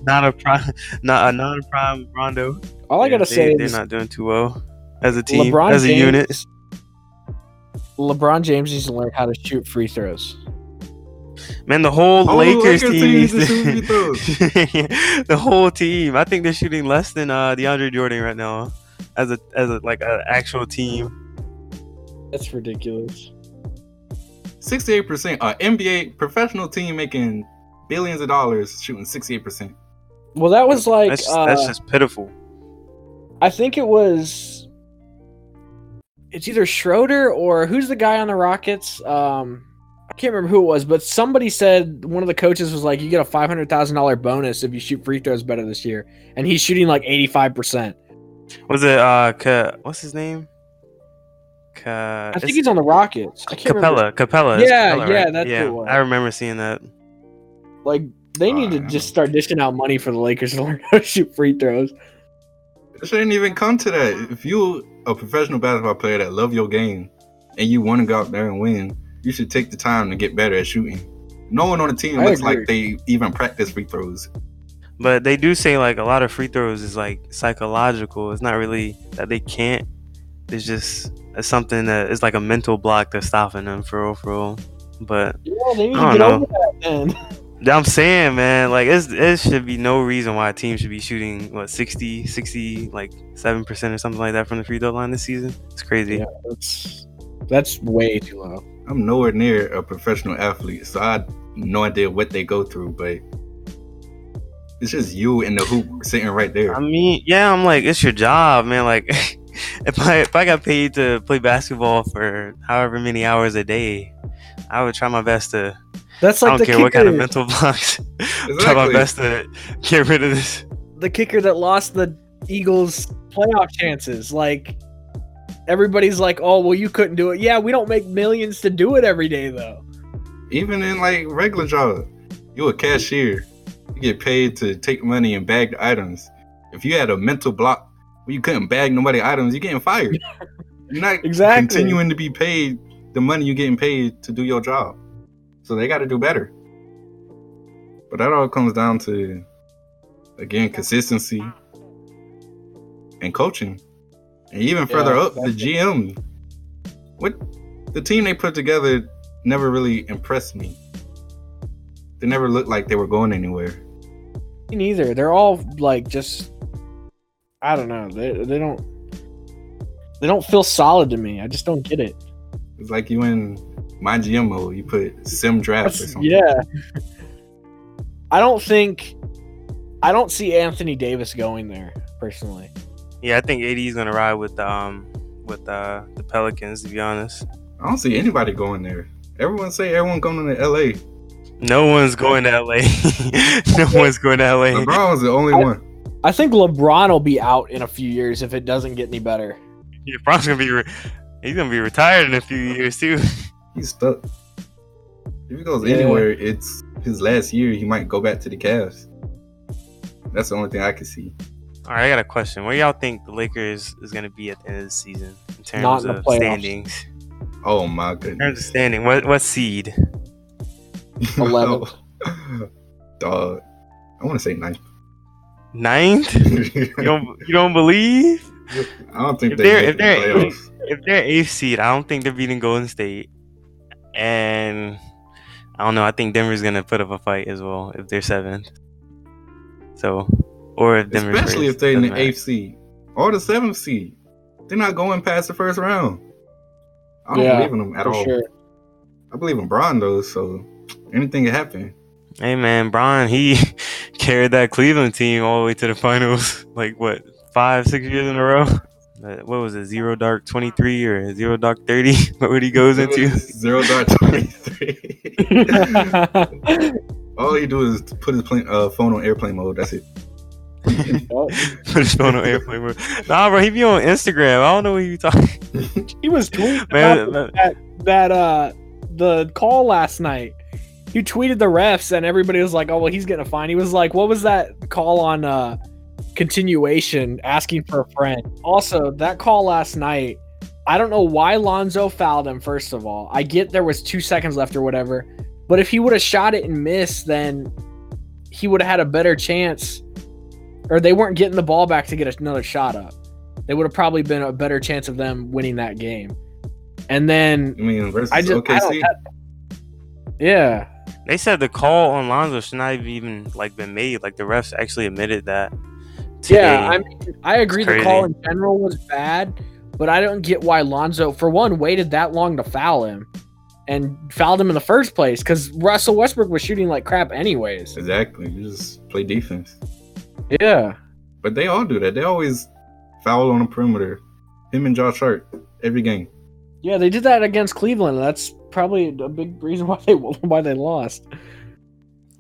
not a prime, not a non prime Rondo. All I gotta they, say they're is not doing too well as a team, LeBron as a James, unit. LeBron James needs to learn how to shoot free throws. Man, the whole Oh, Lakers, Lakers team team needs needs to to shoot the whole team. I think they're shooting less than uh DeAndre Jordan right now, as a as a like an actual team. That's ridiculous. 68%. Uh, NBA professional team making billions of dollars shooting 68%. Well, that was like That's uh, that's just pitiful. I think it was. It's either Schroeder or who's the guy on the Rockets. Um, I can't remember who it was, but somebody said one of the coaches was like, "You get a five hundred thousand dollar bonus if you shoot free throws better this year," and he's shooting like eighty five percent. Was it uh what's his name? Ka, I think he's on the Rockets. I can't remember. Capela. Capela. Yeah, Capela, yeah, right? that's who yeah. it was. I remember seeing that. Like they need to Uh, just start dishing out money for the Lakers to learn how to shoot free throws. It shouldn't even come to that. If you're a professional basketball player that love your game and you want to go out there and win, you should take the time to get better at shooting. No one on the team I looks agree. like they even practice free throws. But they do say like a lot of free throws is like psychological. It's not really that they can't. It's just it's something that is like a mental block that's stopping them for real, for real. But Yeah, they need I to don't get know. over that then. I'm saying, man, like it's, it should be no reason why a team should be shooting what 60, 60, like seven percent or something like that from the free throw line this season. It's crazy. Yeah, that's that's way too low. I'm nowhere near a professional athlete, so I have no idea what they go through, but it's just you in the hoop sitting right there. I mean, yeah, I'm like, it's your job, man. Like, if I if I got paid to play basketball for however many hours a day, I would try my best to. That's like I like don't the care kicker, what kind of mental blocks. try my best to get rid of this. the kicker that lost the Eagles playoff chances. Like everybody's like, "Oh, well, you couldn't do it." Yeah, we don't make millions to do it every day, though. Even in like regular job, you a cashier. You get paid to take money and bag the items. If you had a mental block where you couldn't bag nobody items, you're getting fired. You're not Exactly. continuing to be paid the money you're getting paid to do your job. So they got to do better. But that all comes down to, again, consistency and coaching. And even further Yeah, up, the GM. What the team they put together never really impressed me. They never looked like they were going anywhere. Me Neither. They're all like just. I don't know. They they don't. They don't feel solid to me. I just don't get it. It's like you in my GM mode. You put sim draft or something. yeah. I don't think. I don't see Anthony Davis going there personally. Yeah, I think AD is gonna ride with um with uh the Pelicans. To be honest, I don't see anybody going there. Everyone say everyone going to LA. no one's going to LA. no one's going to LA. LeBron was the only I- one. I think LeBron will be out in a few years if it doesn't get any better. Yeah, Bron's gonna be re- he's gonna be retired in a few years too. He's stuck. If he goes Yeah. anywhere, it's his last year. He might go back to the Cavs. That's the only thing I can see. All right, I got a question. Where y'all think the Lakers is gonna be at the end of the season in terms Not in of playoffs. standings? Oh my In terms of goodness. standing, what what seed? 11th. Dog. I want to say ninth. Ninth? You don't you don't believe? I don't think If they they're- if they're- playoffs. If they're eighth seed, I don't think they're beating Golden State. And I don't know. I think Denver's gonna put up a fight as well if they're seventh. So, or if Denver's Especially first, if they're in the matter. eighth seed or the seventh seed. They're not going past the first round. I don't Yeah, believe in them at For all. sure. I believe in Bron though, so anything can happen. Hey man, Brian, he carried that Cleveland team all the way to the finals. Like what, five, six years in a row? What was it, zero dark twenty three or zero dark thirty? What would he goes into? Zero dark twenty three. all he do is put his plane, uh, phone on airplane mode. That's it. Put his phone on airplane mode. Nah, bro, he be on Instagram. I don't know what you talking. he was tweeting Man, about that that uh the call last night. He tweeted the refs and everybody was like, "Oh well, he's getting a fine." He was like, "What was that call on uh continuation asking for a friend?" Also, that call last night. I don't know why Lonzo fouled him. First of all, I get there was two seconds left or whatever, but if he would have shot it and missed, then he would have had a better chance. Or they weren't getting the ball back to get another shot up. They would have probably been a better chance of them winning that game. And then I mean, versus I just OKC. yeah, They said the call on Lonzo should not have even like been made. Like the refs actually admitted that. Today. yeah. I mean, I agree. The call in general was bad, but I don't get why Lonzo, for one, waited that long to foul him, and fouled him in the first place because Russell Westbrook was shooting like crap anyways. Exactly. You just play defense. Yeah, But they all do that. They always foul on the perimeter. Him and Josh Hart every game. Yeah. They did that against Cleveland. That's probably a big reason why they why they lost.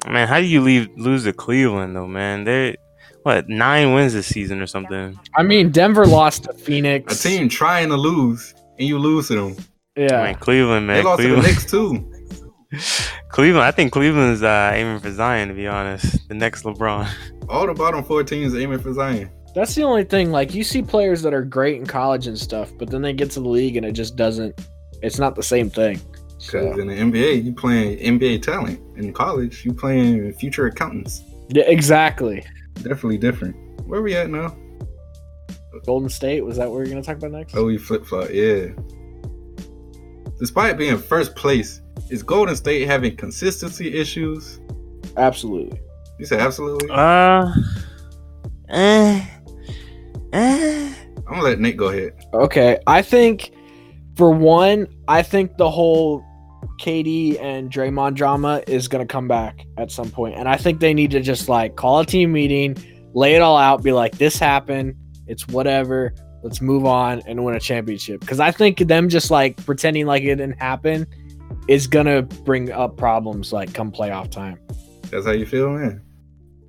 man, how do you leave lose to Cleveland though, man? They what nine wins this season or something. I mean, Denver lost to Phoenix. A team trying to lose and you lose to them. Yeah, Man, Cleveland, They man, lost to the Cleveland. Knicks too. Cleveland, I think Cleveland's uh, aiming for Zion to be honest. The next LeBron. All the bottom four teams aiming for Zion. That's the only thing. Like you see players that are great in college and stuff, but then they get to the league and it just doesn't. It's not the same thing. Because So, in the NBA, you playing NBA talent. In college, you playing future accountants. yeah, exactly. Definitely different. Where we at now? Golden State was that what we're gonna talk about next? Oh, we flip flop. Yeah. Despite being first place, is Golden State having consistency issues? Absolutely. You say absolutely. Uh, eh, eh. I'm gonna let Nick go ahead. Okay, I think for one, I think the whole KD and Draymond drama is gonna come back at some point, and I think they need to just like call a team meeting, lay it all out, be like, "This happened. It's whatever. Let's move on and win a championship." Because I think them just like pretending like it didn't happen is gonna bring up problems like come playoff time. That's how you feel, man.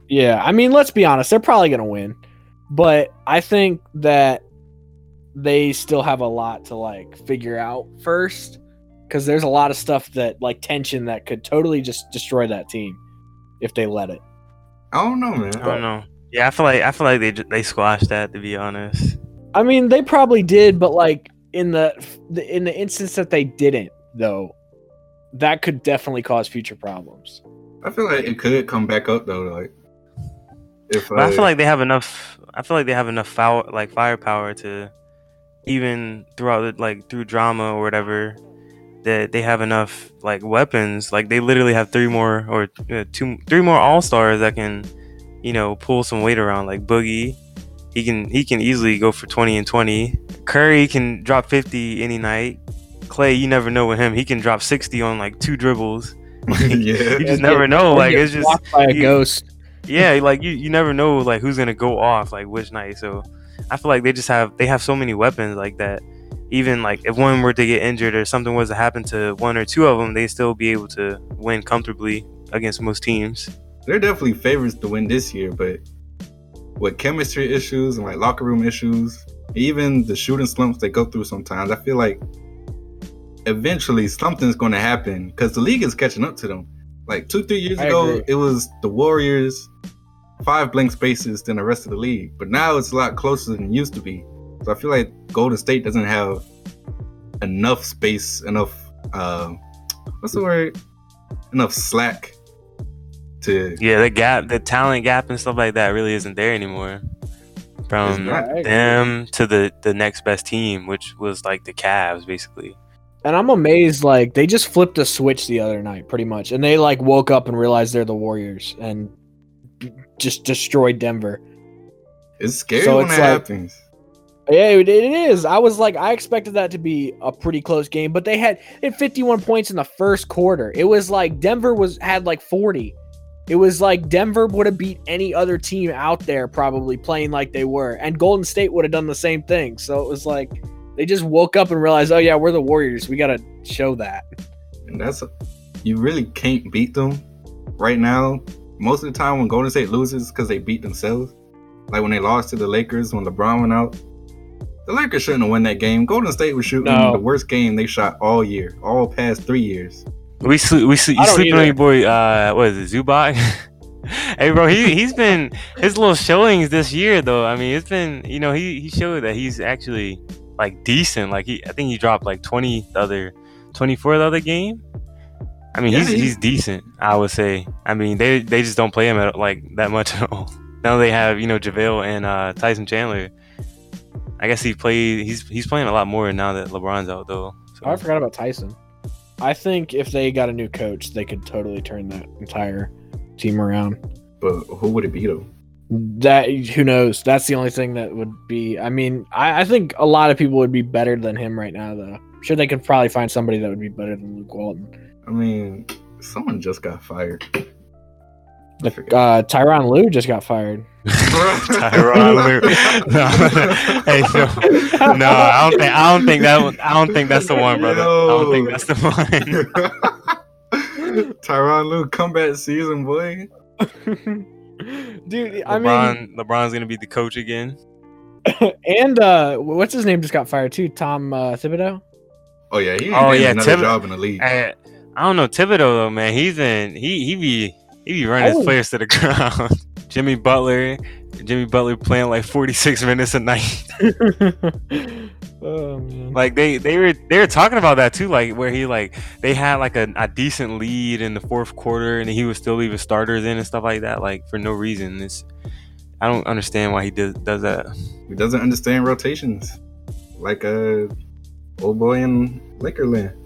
Yeah, I mean, let's be honest, they're probably to win. But I think that they still have a lot to like figure out first cuz there's a lot of stuff that like tension that could totally just destroy that team if they let it. I don't know, man. I don't know. Yeah, I feel like I feel like they they squashed that to be honest. I mean, they probably did, but like in the, the in the instance that they didn't though, that could definitely cause future problems. I feel like it could come back up though. Like if But I uh, feel like they have enough. I feel like they have enough foul, like firepower to even throughout the, like through drama or whatever that they have enough like weapons. Like they literally have three more or uh, two, three more all stars that can, you know, pull some weight around. Like Boogie, he can he can easily go for twenty and twenty. Curry can drop fifty any night. Clay, you never know with him. He can drop sixty on like two dribbles. yeah, You just And never know. Like it's just blocked by a you- ghost. Yeah, like you, you never know like who's gonna go off like which night. So I feel like they just have they have so many weapons like that. Even like if one were to get injured or something was to happen to one or two of them, they still be able to win comfortably against most teams. they're definitely favorites to win this year, but with chemistry issues and like locker room issues, even the shooting slumps they go through sometimes, I feel like eventually something's going to happen because the league is catching up to them. Like two, three years I ago, agree. it was the Warriors, five blank spaces than the rest of the league. But now it's a lot closer than it used to be. So I feel like Golden State doesn't have enough space, enough uh, what's the word? Enough slack to Yeah, the gap, the talent gap and stuff like that really isn't there anymore. From It's not. I agree. them to the the next best team, which was like the Cavs, basically. And I'm amazed, like they just flipped a switch the other night, pretty much, and they like woke up and realized they're the Warriors and just destroyed Denver. it's scary So when it's that like- happens. Yeah, it, is. I was like, I expected that to be a pretty close game, but they had they had 51 points in the first quarter. It was like Denver was had like 40. It was like Denver would have beat any other team out there, probably playing like they were, and Golden State would have done the same thing. So it was like they just woke up and realized, oh yeah, we're the Warriors. We got to show that. And that's you really can't beat them right now. Most of the time when Golden State loses because they beat themselves. Like when they lost to the Lakers when LeBron went out. The Lakers shouldn't have won that game. Golden State was shooting No. the worst game they shot all year, all past three years. We sleep. We sleep. You don't sleeping on your boy? Uh, what is it, Zubac? hey, bro, he he's been his little showings this year though. I mean, it's been you know he he showed that he's actually like decent. Like he, I think he dropped like twenty the other, twenty four the other game. I mean, Yeah, he's he- he's decent. I would say. I mean, they they just don't play him at, like that much at all. Now they have you know Javale and uh, Tyson Chandler. I guess he played. He's he's playing a lot more now that LeBron's out though. So. Oh, I forgot about Tyson. I think if they got a new coach, they could totally turn that entire team around. But who would it be though? That who knows? That's the only thing that would be. I mean, I, I think a lot of people would be better than him right now, though. I'm sure they could probably find somebody that would be better than Luke Walton. I mean, someone just got fired. I forget. Uh, Tyronn Lue just got fired. Tyronn Lue. No, hey, no, no, I don't think I don't think that one- I don't think that's the one, brother. I don't think that's the one. Tyronn Lue comeback season, boy. Dude, I LeBron, LeBron's gonna be the coach again. and uh, what's his name just got fired too? Tom uh, Thibodeau. Oh yeah, he Oh, yeah, another Tib- job in the league. I, I don't know Thibodeau though, man. He's in he he be he be running Oh. his players to the ground. Jimmy Butler, Jimmy Butler playing like forty six minutes a night. oh man. Like they they were they were talking about that too, like where he like they had like a, a decent lead in the fourth quarter and he was still leaving starters in and stuff like that, like for no reason. It's I don't understand why he does does that. He doesn't understand rotations, like a old boy in Lakerland.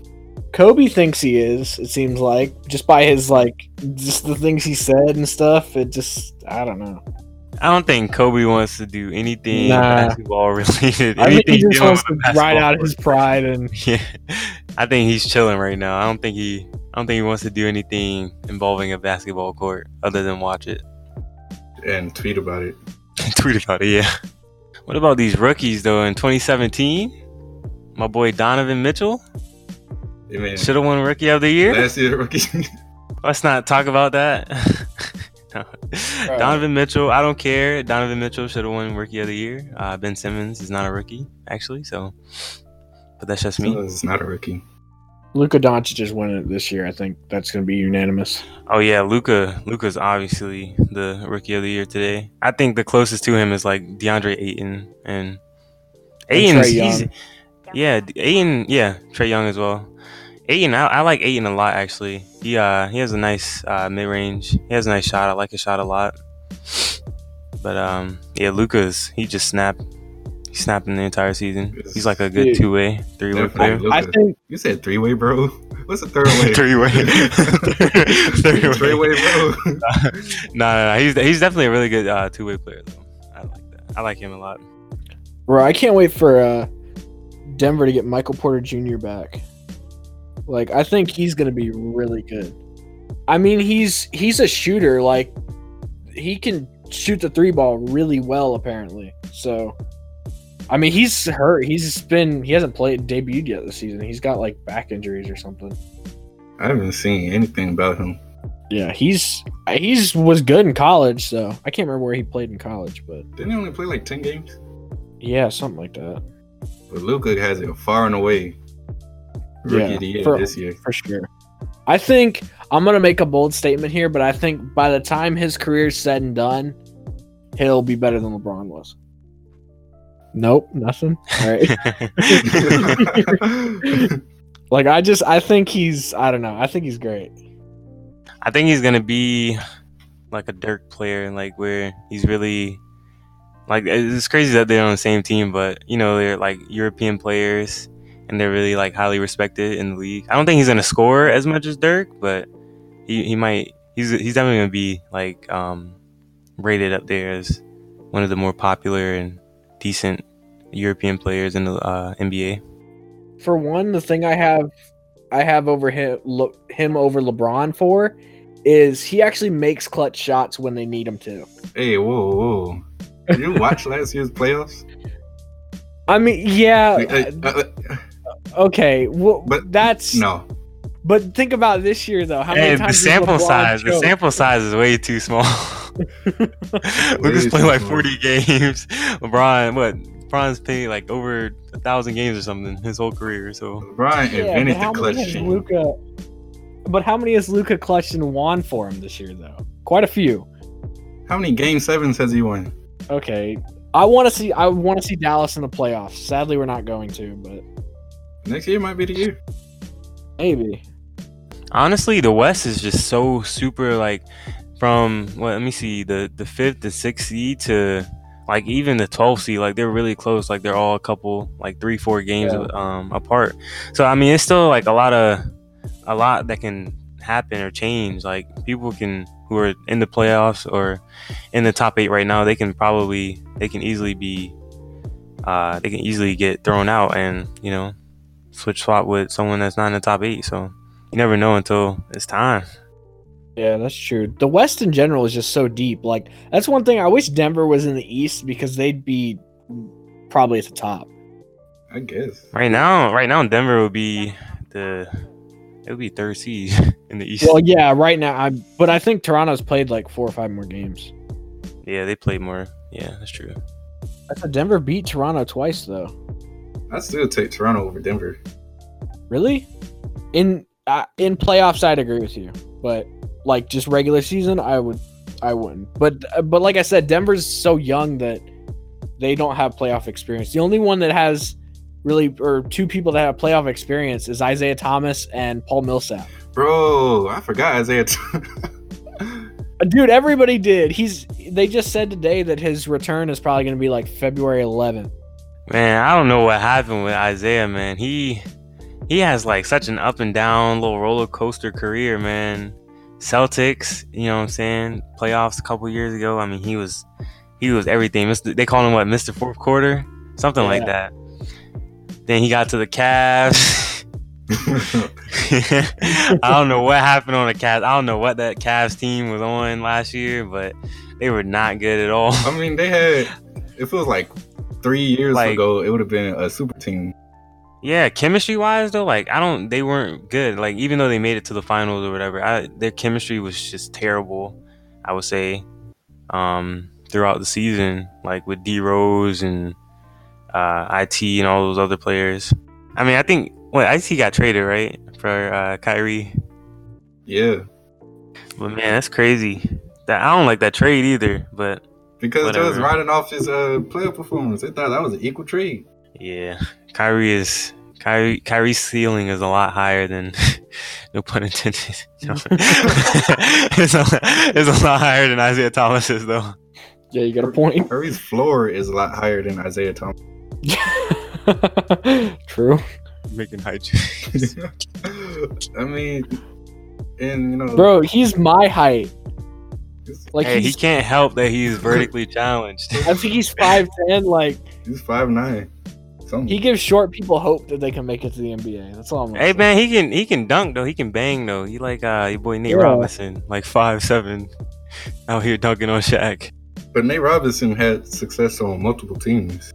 Kobe thinks he is. It seems like just by his like just the things he said and stuff. It just I don't know. I don't think Kobe wants to do anything Nah. basketball related. I think he just wants to ride basketball out his pride and. Yeah, I think he's chilling right now. I don't think he I don't think he wants to do anything involving a basketball court other than watch it. and tweet about it. Tweet about it, yeah. What about these rookies though? In 2017, my boy Donovan Mitchell I mean, should have won Rookie of the Year. last year rookie. Let's not talk about that. No. Donovan Mitchell, I don't care. Donovan Mitchell should have won Rookie of the Year. Uh, ben Simmons is not a rookie, actually. So, but that's just me. It's not a rookie. Luka Doncic is winning it this year. I think that's going to be unanimous. Oh yeah, Luka. Luka's obviously the Rookie of the Year today. I think the closest to him is like DeAndre Ayton and Ayton's. Trae yeah, Ayton. Yeah, Trae Young as well. Ayton, I, I like Ayton a lot actually. He uh he has a nice uh, mid range. He has a nice shot. I like his shot a lot. But um yeah, Luka's he just snapped. He snapped in the entire season. He's like a good Dude. two way, three way player. I think You said three way, bro. What's a third way? Three way. Three Three way, bro. no, no, no, he's he's definitely a really good uh, two way player though. I like that. I like him a lot. Bro, I can't wait for uh, Denver to get Michael Porter Jr. back. Like, I think he's gonna be really good. I mean, he's he's a shooter. Like, he can shoot the three ball really well, apparently. So, I mean, he's hurt. He's been he hasn't played debuted yet this season. He's got like back injuries or something. I haven't seen anything about him. Yeah, he's he's was good in college. So I can't remember where he played in college, but Didn't he only play like ten games? yeah, something like that But Luka has it far and away. Rookie Yeah, of the year for- this year. for sure. I think I'm gonna make a bold statement here, but I think by the time his career's said and done, he'll be better than LeBron was. Nope, nothing. All right. like I just I think he's I don't know. I think he's great. I think he's gonna be like a Dirk player, like where he's really like it's crazy that they're on the same team, but you know they're like European players and they're really like highly respected in the league. I don't think he's gonna score as much as Dirk, but he, he might he's he's definitely gonna be like um rated up there as one of the more popular and decent European players in the uh, NBA. For one, the thing I have I have over him lo- him over LeBron for is he actually makes clutch shots when they need him to. hey, whoa, whoa. Did you watch last year's playoffs? I mean, yeah, Uh, uh, uh, okay, well, But- that's no. But think about this year though. How many And the times has sample LeBron size, the sample size is way too small. Luka's Way played too like small. 40 games. LeBron, what? LeBron's played like over a thousand games or something his whole career. So LeBron Yeah, invented but the clutch many has gene. Luka? But how many has Luka clutched and won for him this year though? Quite a few. How many game sevens has he won? Okay, I want to see. I want to see Dallas in the playoffs. Sadly, we're not going to, but Next year might be the year. maybe. honestly, the West is just so super like from what? Let me see the the fifth, the sixth seed to like even the 12th seed. Like they're really close. Like they're all a couple like three four games Yeah. um apart. So I mean, it's still like a lot of a lot that can happen or change. Like people can who are in the playoffs or in the top eight right now, they can probably they can easily be uh they can easily get thrown out and you know switch swap with someone that's not in the top eight. So you never know until it's time. Yeah, that's true. The West in general is just so deep. Like that's one thing I wish Denver was in the East because they'd be probably at the top. I guess. Right now, right now Denver would be the it would be third seed in the East. Well, yeah, right now. I but I think Toronto's played like four or five more games. yeah, they played more. Yeah, that's true. I thought Denver beat Toronto twice though. I still take Toronto over Denver. Really? In uh, in playoffs, I'd agree with you, but like just regular season, I would, I wouldn't. But uh, but like I said, Denver's so young that they don't have playoff experience. The only one that has really, or two people that have playoff experience is Isaiah Thomas and Paul Millsap. Bro, I forgot Isaiah. Dude, everybody did. He's. They just said today that his return is probably going to be like February 11th. Man, I don't know what happened with Isaiah, man. He he has like such an up and down little roller coaster career, man. Celtics, you know what I'm saying? Playoffs a couple years ago. I mean, he was he was everything. Mr. They call him what, Mr. Fourth Quarter? Something like that. Then he got to the Cavs. I don't know what happened on the Cavs. I don't know what that Cavs team was on last year, but they were not good at all. I mean, they had. It was like three years Like- ago, it would have been a super team. Yeah, chemistry wise though, like I don't, they weren't good. Like even though they made it to the finals or whatever, I, their chemistry was just terrible. I would say, um, throughout the season, like with D Rose and uh, it and all those other players. I mean, I think what it got traded right for uh, Kyrie, Yeah, but man, that's crazy. That I don't like that trade either. But because they was riding off his uh, player performance. They thought that was an equal trade. yeah, Kyrie is. Kyrie, Kyrie's ceiling is a lot higher than, no pun intended. No. it's, a, it's a lot higher than Isaiah Thomas's, though. Yeah, you got a point. Curry's floor is a lot higher than Isaiah Thomas. True. Making hype. I mean, and you know, Bro, he's my height. He's, Like hey, he can't help that he's vertically challenged. I think he's five ten. Like he's five nine. Something. he gives short people hope that they can make it to the NBA. That's all I'm. gonna hey say. man, he can he can dunk though. He can bang though. He like uh your boy Nate Yeah. Robinson, like five seven, out here dunking on Shaq. but Nate Robinson had success on multiple teams.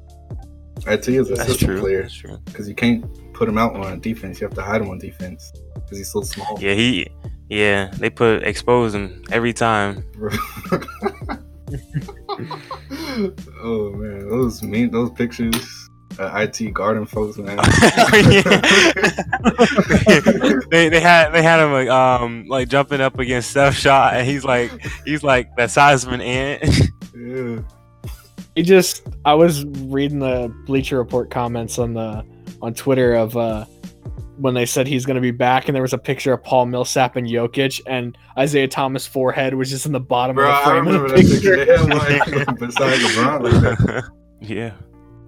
IT is a That's system true. player That's because you can't put him out on defense. You have to hide him on defense because he's so small. Yeah, he. Yeah, they put expose him every time. Oh man, those mean those pictures. uh, IT Garden folks, man. they, they had they had him like um like jumping up against Steph shot and he's like he's like that size of an ant. yeah. He just I was reading the Bleacher Report comments on the on Twitter of uh when they said he's going to be back, and there was a picture of Paul Millsap and Jokic, and Isaiah Thomas' forehead was just in the bottom Bro, of the I frame remember of that the picture. picture. Him, like, beside LeBron like that. yeah.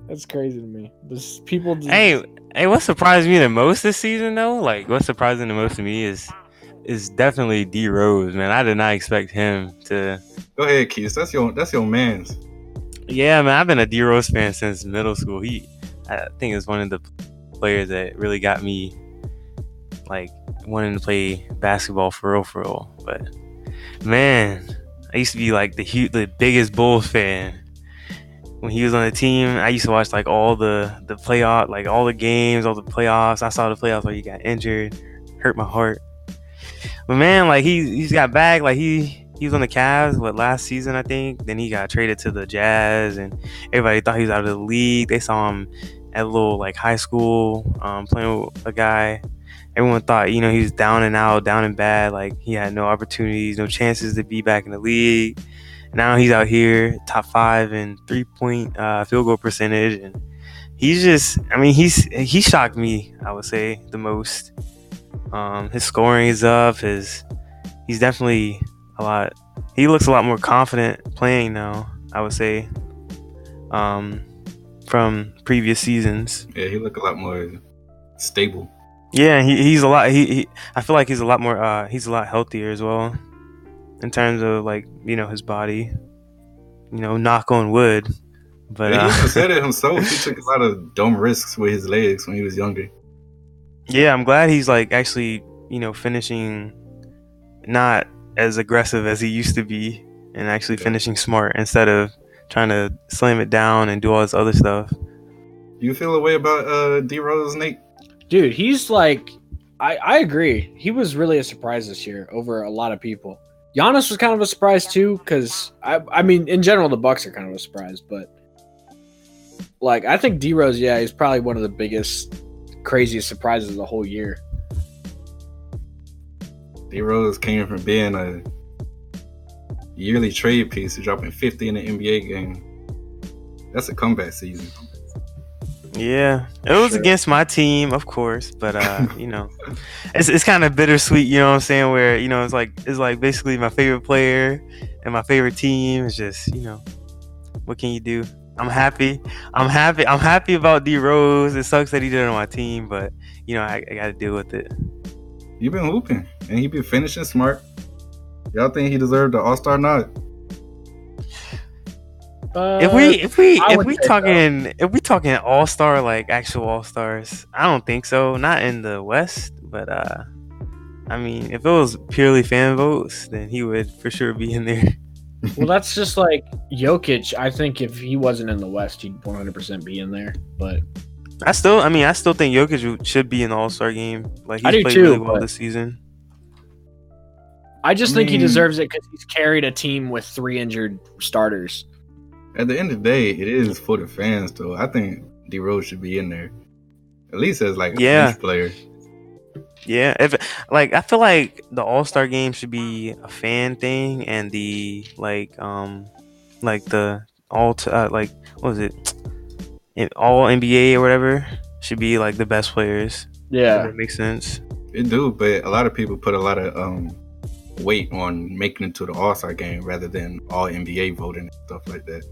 That's crazy to me. This people. Just, Hey, hey, what surprised me the most this season though? Like what surprised me the most to me is is definitely D Rose, man. I did not expect him to Go ahead, Keith. That's your that's your man's. Yeah, man, I've been a D Rose fan since middle school. He I think is one of the players that really got me like wanting to play basketball for real for real. But man, I used to be like the hu- the biggest Bulls fan. When he was on the team, I used to watch like all the the playoff, like all the games, all the playoffs. I saw the playoffs where he got injured, hurt my heart. But man, like he he's got back. Like he he was on the Cavs, what last season I think. Then he got traded to the Jazz, and everybody thought he was out of the league. They saw him at a little like high school, um, playing with a guy. Everyone thought you know he was down and out, down and bad. Like he had no opportunities, no chances to be back in the league. Now he's out here, top five in three point uh, field goal percentage, and he's just. I mean, he's he shocked me. I would say the most. Um, his scoring is up. His he's definitely a lot. He looks a lot more confident playing now. I would say, um, from previous seasons. Yeah, he look a lot more stable. Yeah, he, he's a lot. He, he I feel like he's a lot more. Uh, he's a lot healthier as well, in terms of like you know his body. You know, knock on wood. But Yeah, he uh, said it himself. He took a lot of dumb risks with his legs when he was younger. yeah, I'm glad he's like actually you know finishing not as aggressive as he used to be, and actually Yeah. finishing smart instead of trying to slam it down and do all this other stuff. Do you feel a way about uh, D Rose, Nate? dude, he's like, I I agree. He was really a surprise this year over a lot of people. Giannis was kind of a surprise too, because I I mean, in general, the Bucks are kind of a surprise, but like I think D Rose, yeah, he's probably one of the biggest, craziest surprises of the whole year. D Rose came from being a yearly trade piece to dropping 50 in the NBA game. That's a comeback season. Yeah, it was Sure. against my team, of course, but uh, you know, it's it's kind of bittersweet. You know what I'm saying? Where you know it's like it's like basically my favorite player and my favorite team. It's just you know, what can you do? I'm happy. I'm happy. I'm happy about D Rose. It sucks that he did it on my team, but you know I, I got to deal with it. He been hooping and he been finishing smart. Y'all think he deserved the All Star nod? Uh, if we if we I if we say so. talking if we talking all star like actual all stars, I don't think so. Not in the West, but uh, I mean, if it was purely fan votes, then he would for sure be in there. well, that's just like Jokic. I think if he wasn't in the West, he'd 100 percent be in there. But I still, I mean, I still think Jokic should be in the All Star game. Like I he's do played too, really well but- this season. I just I think he deserves it because he's carried a team with three injured starters. At the end of the day, it is for the fans, though. I think D Rose should be in there, at least as like a Yeah. bench player. Yeah, if like I feel like the All Star game should be a fan thing, and the like, um, like the all t- uh, like what was it, In- all NBA or whatever should be like the best players. If Yeah, that makes sense. It do, but a lot of people put a lot of um weight on making it to the All Star game rather than all NBA voting and stuff like that.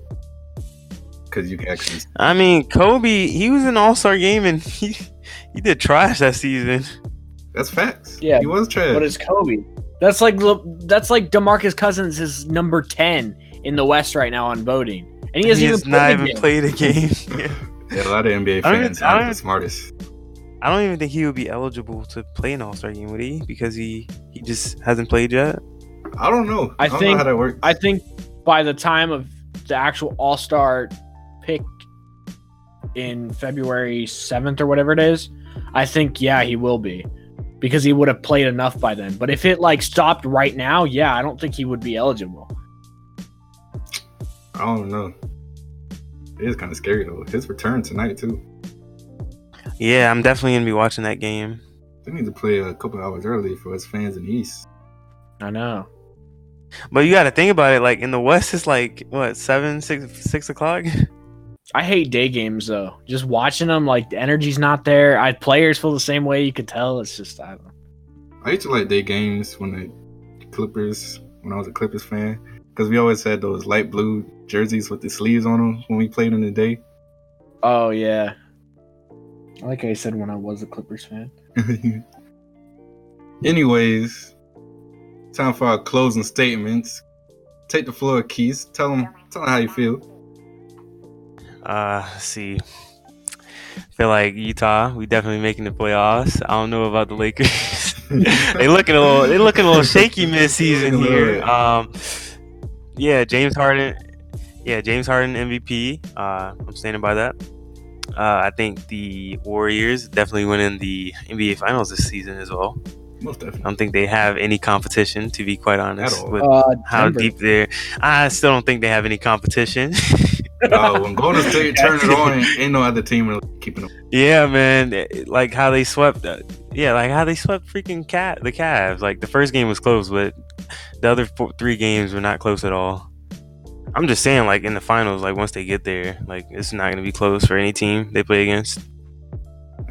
Because you can actually, I mean, Kobe, he was in All Star game and he he did trash that season. that's facts. Yeah, he was trash. but it's Kobe. That's like Le- that's like Demarcus Cousins is number 10 in the West right now on voting, and he hasn't He even played not the even played a game. yeah, a lot of NBA I don't even- fans I don't aren't the smartest. I don't even think he would be eligible to play an All Star game, would he? Because he he just hasn't played yet. I don't know. I I, don't think- know how that works. I think by the time of the actual All Star pick in February 7th or whatever it is, I think, yeah, he will be because he would have played enough by then. But if it like stopped right now, yeah, I don't think he would be eligible. I don't know. It is kind of scary though. His return tonight too. Yeah, I'm definitely gonna be watching that game. They need to play a couple hours early for us fans in the East. I know. But you got to think about it. Like in the West, it's like what seven, six, six o'clock. I hate day games though. Just watching them, like the energy's not there. I players feel the same way. You could tell. It's just I don't know. I used to like day games when the Clippers, when I was a Clippers fan, because we always had those light blue jerseys with the sleeves on them when we played in the day. Oh yeah. Like I said when I was a Clippers fan. Anyways, time for our closing statements. Take the floor, Keith. Tell them, tell them how you feel. Uh, let's see. Feel like Utah, we definitely making the playoffs. I don't know about the Lakers. they looking a little, they looking a little shaky mid-season here. Um, yeah, James Harden. Yeah, James Harden MVP. Uh, I'm standing by that. Uh, I think the Warriors definitely winning the NBA Finals this season as well. Most definitely. I don't think they have any competition, to be quite honest, with Uh, how Denver. deep they're. I still don't think they have any competition. Uh, when Golden State turn it on, ain't no other team really keeping them. Yeah, man. Like how they swept. Uh, yeah, like how they swept freaking cat the Cavs. Like the first game was close, but the other four, three games were not close at all. I'm just saying, like in the finals, like once they get there, like it's not gonna be close for any team they play against.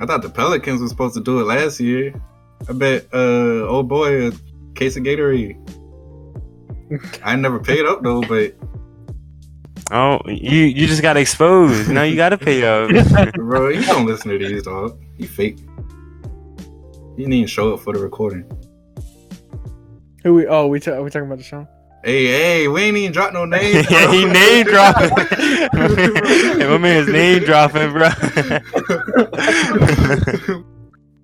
I thought the Pelicans were supposed to do it last year. I bet, uh, old boy, a case of Gatorade. I never paid up though, but Oh, you you just got exposed. now you gotta pay up. bro, you don't listen to these, dog. You fake. You need to show up for the recording. Who we? Oh, we ta- are we talking about the show? Hey, hey, we ain't even dropped no names. yeah, he name dropping. hey, my man's name dropping, bro.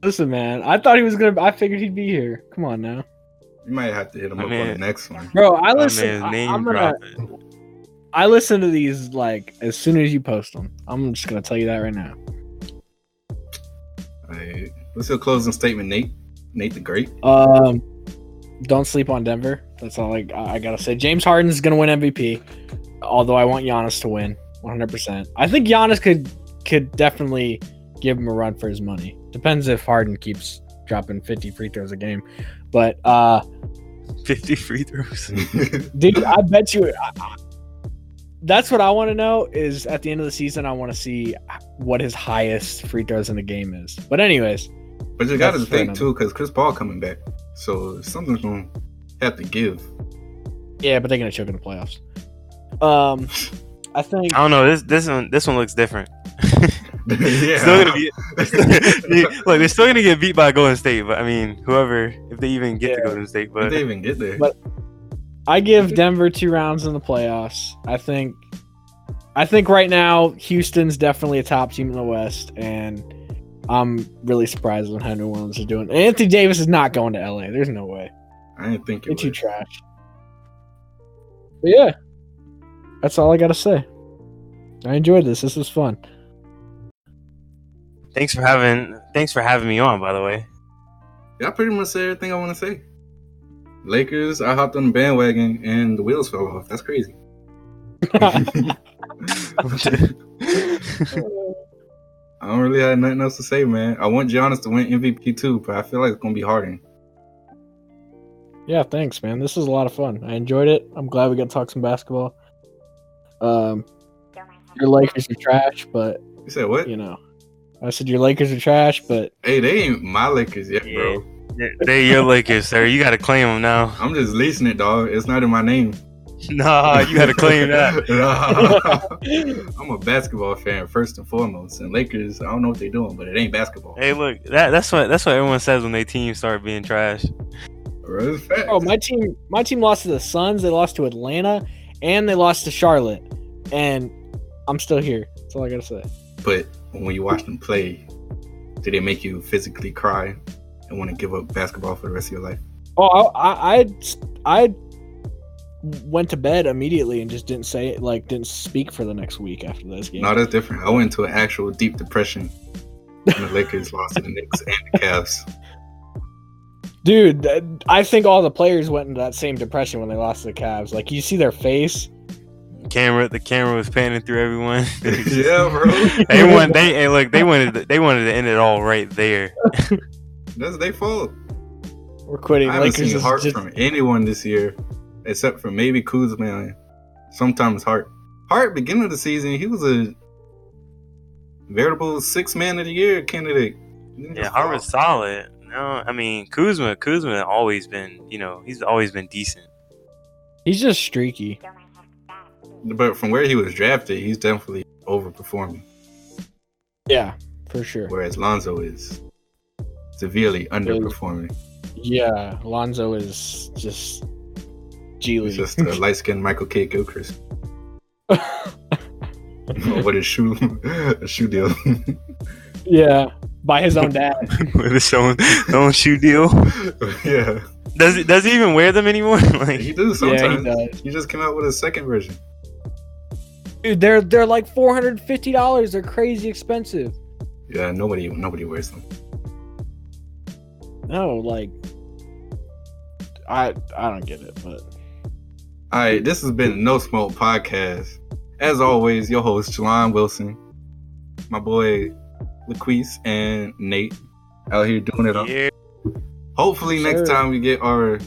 Listen, man. I thought he was gonna. I figured he'd be here. Come on now, You might have to hit him My up on the next one. bro. I My listen. man's I, name I'm gonna. I listen to these like as soon as you post them. I'm just gonna tell you that right now. Alright, What's your closing statement, Nate? Nate the Great. Um, don't sleep on Denver. That's all I, I gotta say. James Harden's gonna win MVP, although I want Giannis to win 100. percent I think Giannis could could definitely give him a run for his money. Depends if Harden keeps dropping 50 free throws a game, but uh, 50 free throws. dude, I bet you. I, I- that's what I want to know. Is at the end of the season, I want to see what his highest free throws in the game is. But anyways, but you got to think too, because Chris Paul coming back, so something's gonna have to give. yeah, but they're gonna choke in the playoffs. Um, I think. I don't know. This this one this one looks different. yeah. Still gonna be look. They're still gonna get beat by Golden State, but I mean, whoever if they even get to Golden State, If but they even get there. But- I give Denver two rounds in the playoffs. I think I think right now Houston's definitely a top team in the West, and I'm really surprised on how New Orleans is doing. Anthony Davis is not going to LA. There's no way. I didn't think They're it too would. trash. But yeah. That's all I gotta say. I enjoyed this. This was fun. thanks for having thanks for having me on. By the way, Yeah, I pretty much said everything I want to say. Lakers, I hopped on the bandwagon and the wheels fell off. That's crazy. I don't really have nothing else to say, man. I want Giannis to win MVP too, but I feel like it's gonna be Harden. Yeah, thanks, man. This was a lot of fun. I enjoyed it. I'm glad we got to talk some basketball. Um your Lakers are trash, but You said what? you know. I said your Lakers are trash, but Hey, they ain't my Lakers yet, bro. they your Lakers, sir. You gotta claim them now. I'm just leasing it, dog. It's not in my name. Nah, you gotta claim that. I'm a basketball fan first and foremost, and Lakers. I don't know what they're doing, but it ain't basketball. Hey, look, that that's what that's what everyone says when their team start being trash. Bro. Oh, my team my team lost to the Suns, they lost to Atlanta, and they lost to Charlotte. And I'm still here. That's all I gotta say. But when you watch them play, do they make you physically cry and want to give up basketball for the rest of your life? Oh, I, I, I went to bed immediately and just didn't say it, like didn't speak for the next week after this game. No, that's different. I went into an actual deep depression when the Lakers lost to the Knicks and the Cavs. Dude, I think all the players went into that same depression when they lost to the Cavs. Like you see their face. camera the camera was panning through everyone. yeah, bro. they want they hey, look they wanted to- they wanted to end it all right there. That's their fault. We're quitting. I haven't Lakers seen heart just- from anyone this year, except for maybe Kuzma. Sometimes Hart. Hart, beginning of the season, he was a veritable six man of the year candidate. Yeah, Hart was solid. No, I mean Kuzma Kuzma always been you know he's always been decent. he's just streaky. But from where he was drafted, he's definitely overperforming. Yeah, for sure. Whereas Lonzo is severely underperforming. Yeah, Lonzo is just G League. Just a light skinned Michael Kidd-Gilchrist. What is shoe a shoe deal? yeah, by his own dad. With his own own shoe deal. yeah. Does he does he even wear them anymore? like He do yeah, sometimes. he does. he just came out with a second version. Dude, they're they're like four hundred fifty dollars. They're crazy expensive. Yeah, nobody nobody wears them. No, like I I don't get it, but All right, this has been No Smoke Podcast. As always, your host, Jelon Wilson, my boy, Laquise, and Nate out here doing it up. yeah. Hopefully, next time we get our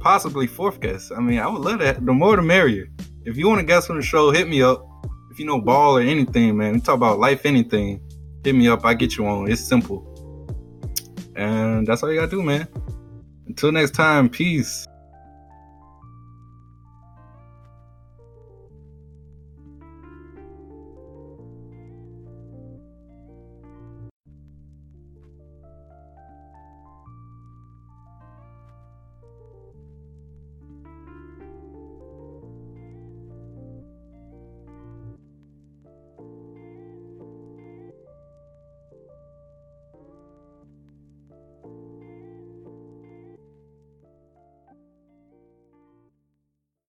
possibly fourth guest. I mean, I would love that. The more the merrier. If you want to guest on the show, hit me up. If you know ball or anything, man, we talk about life, anything. Hit me up. I get you on. It's simple. And that's all you gotta do, man. Until next time, peace.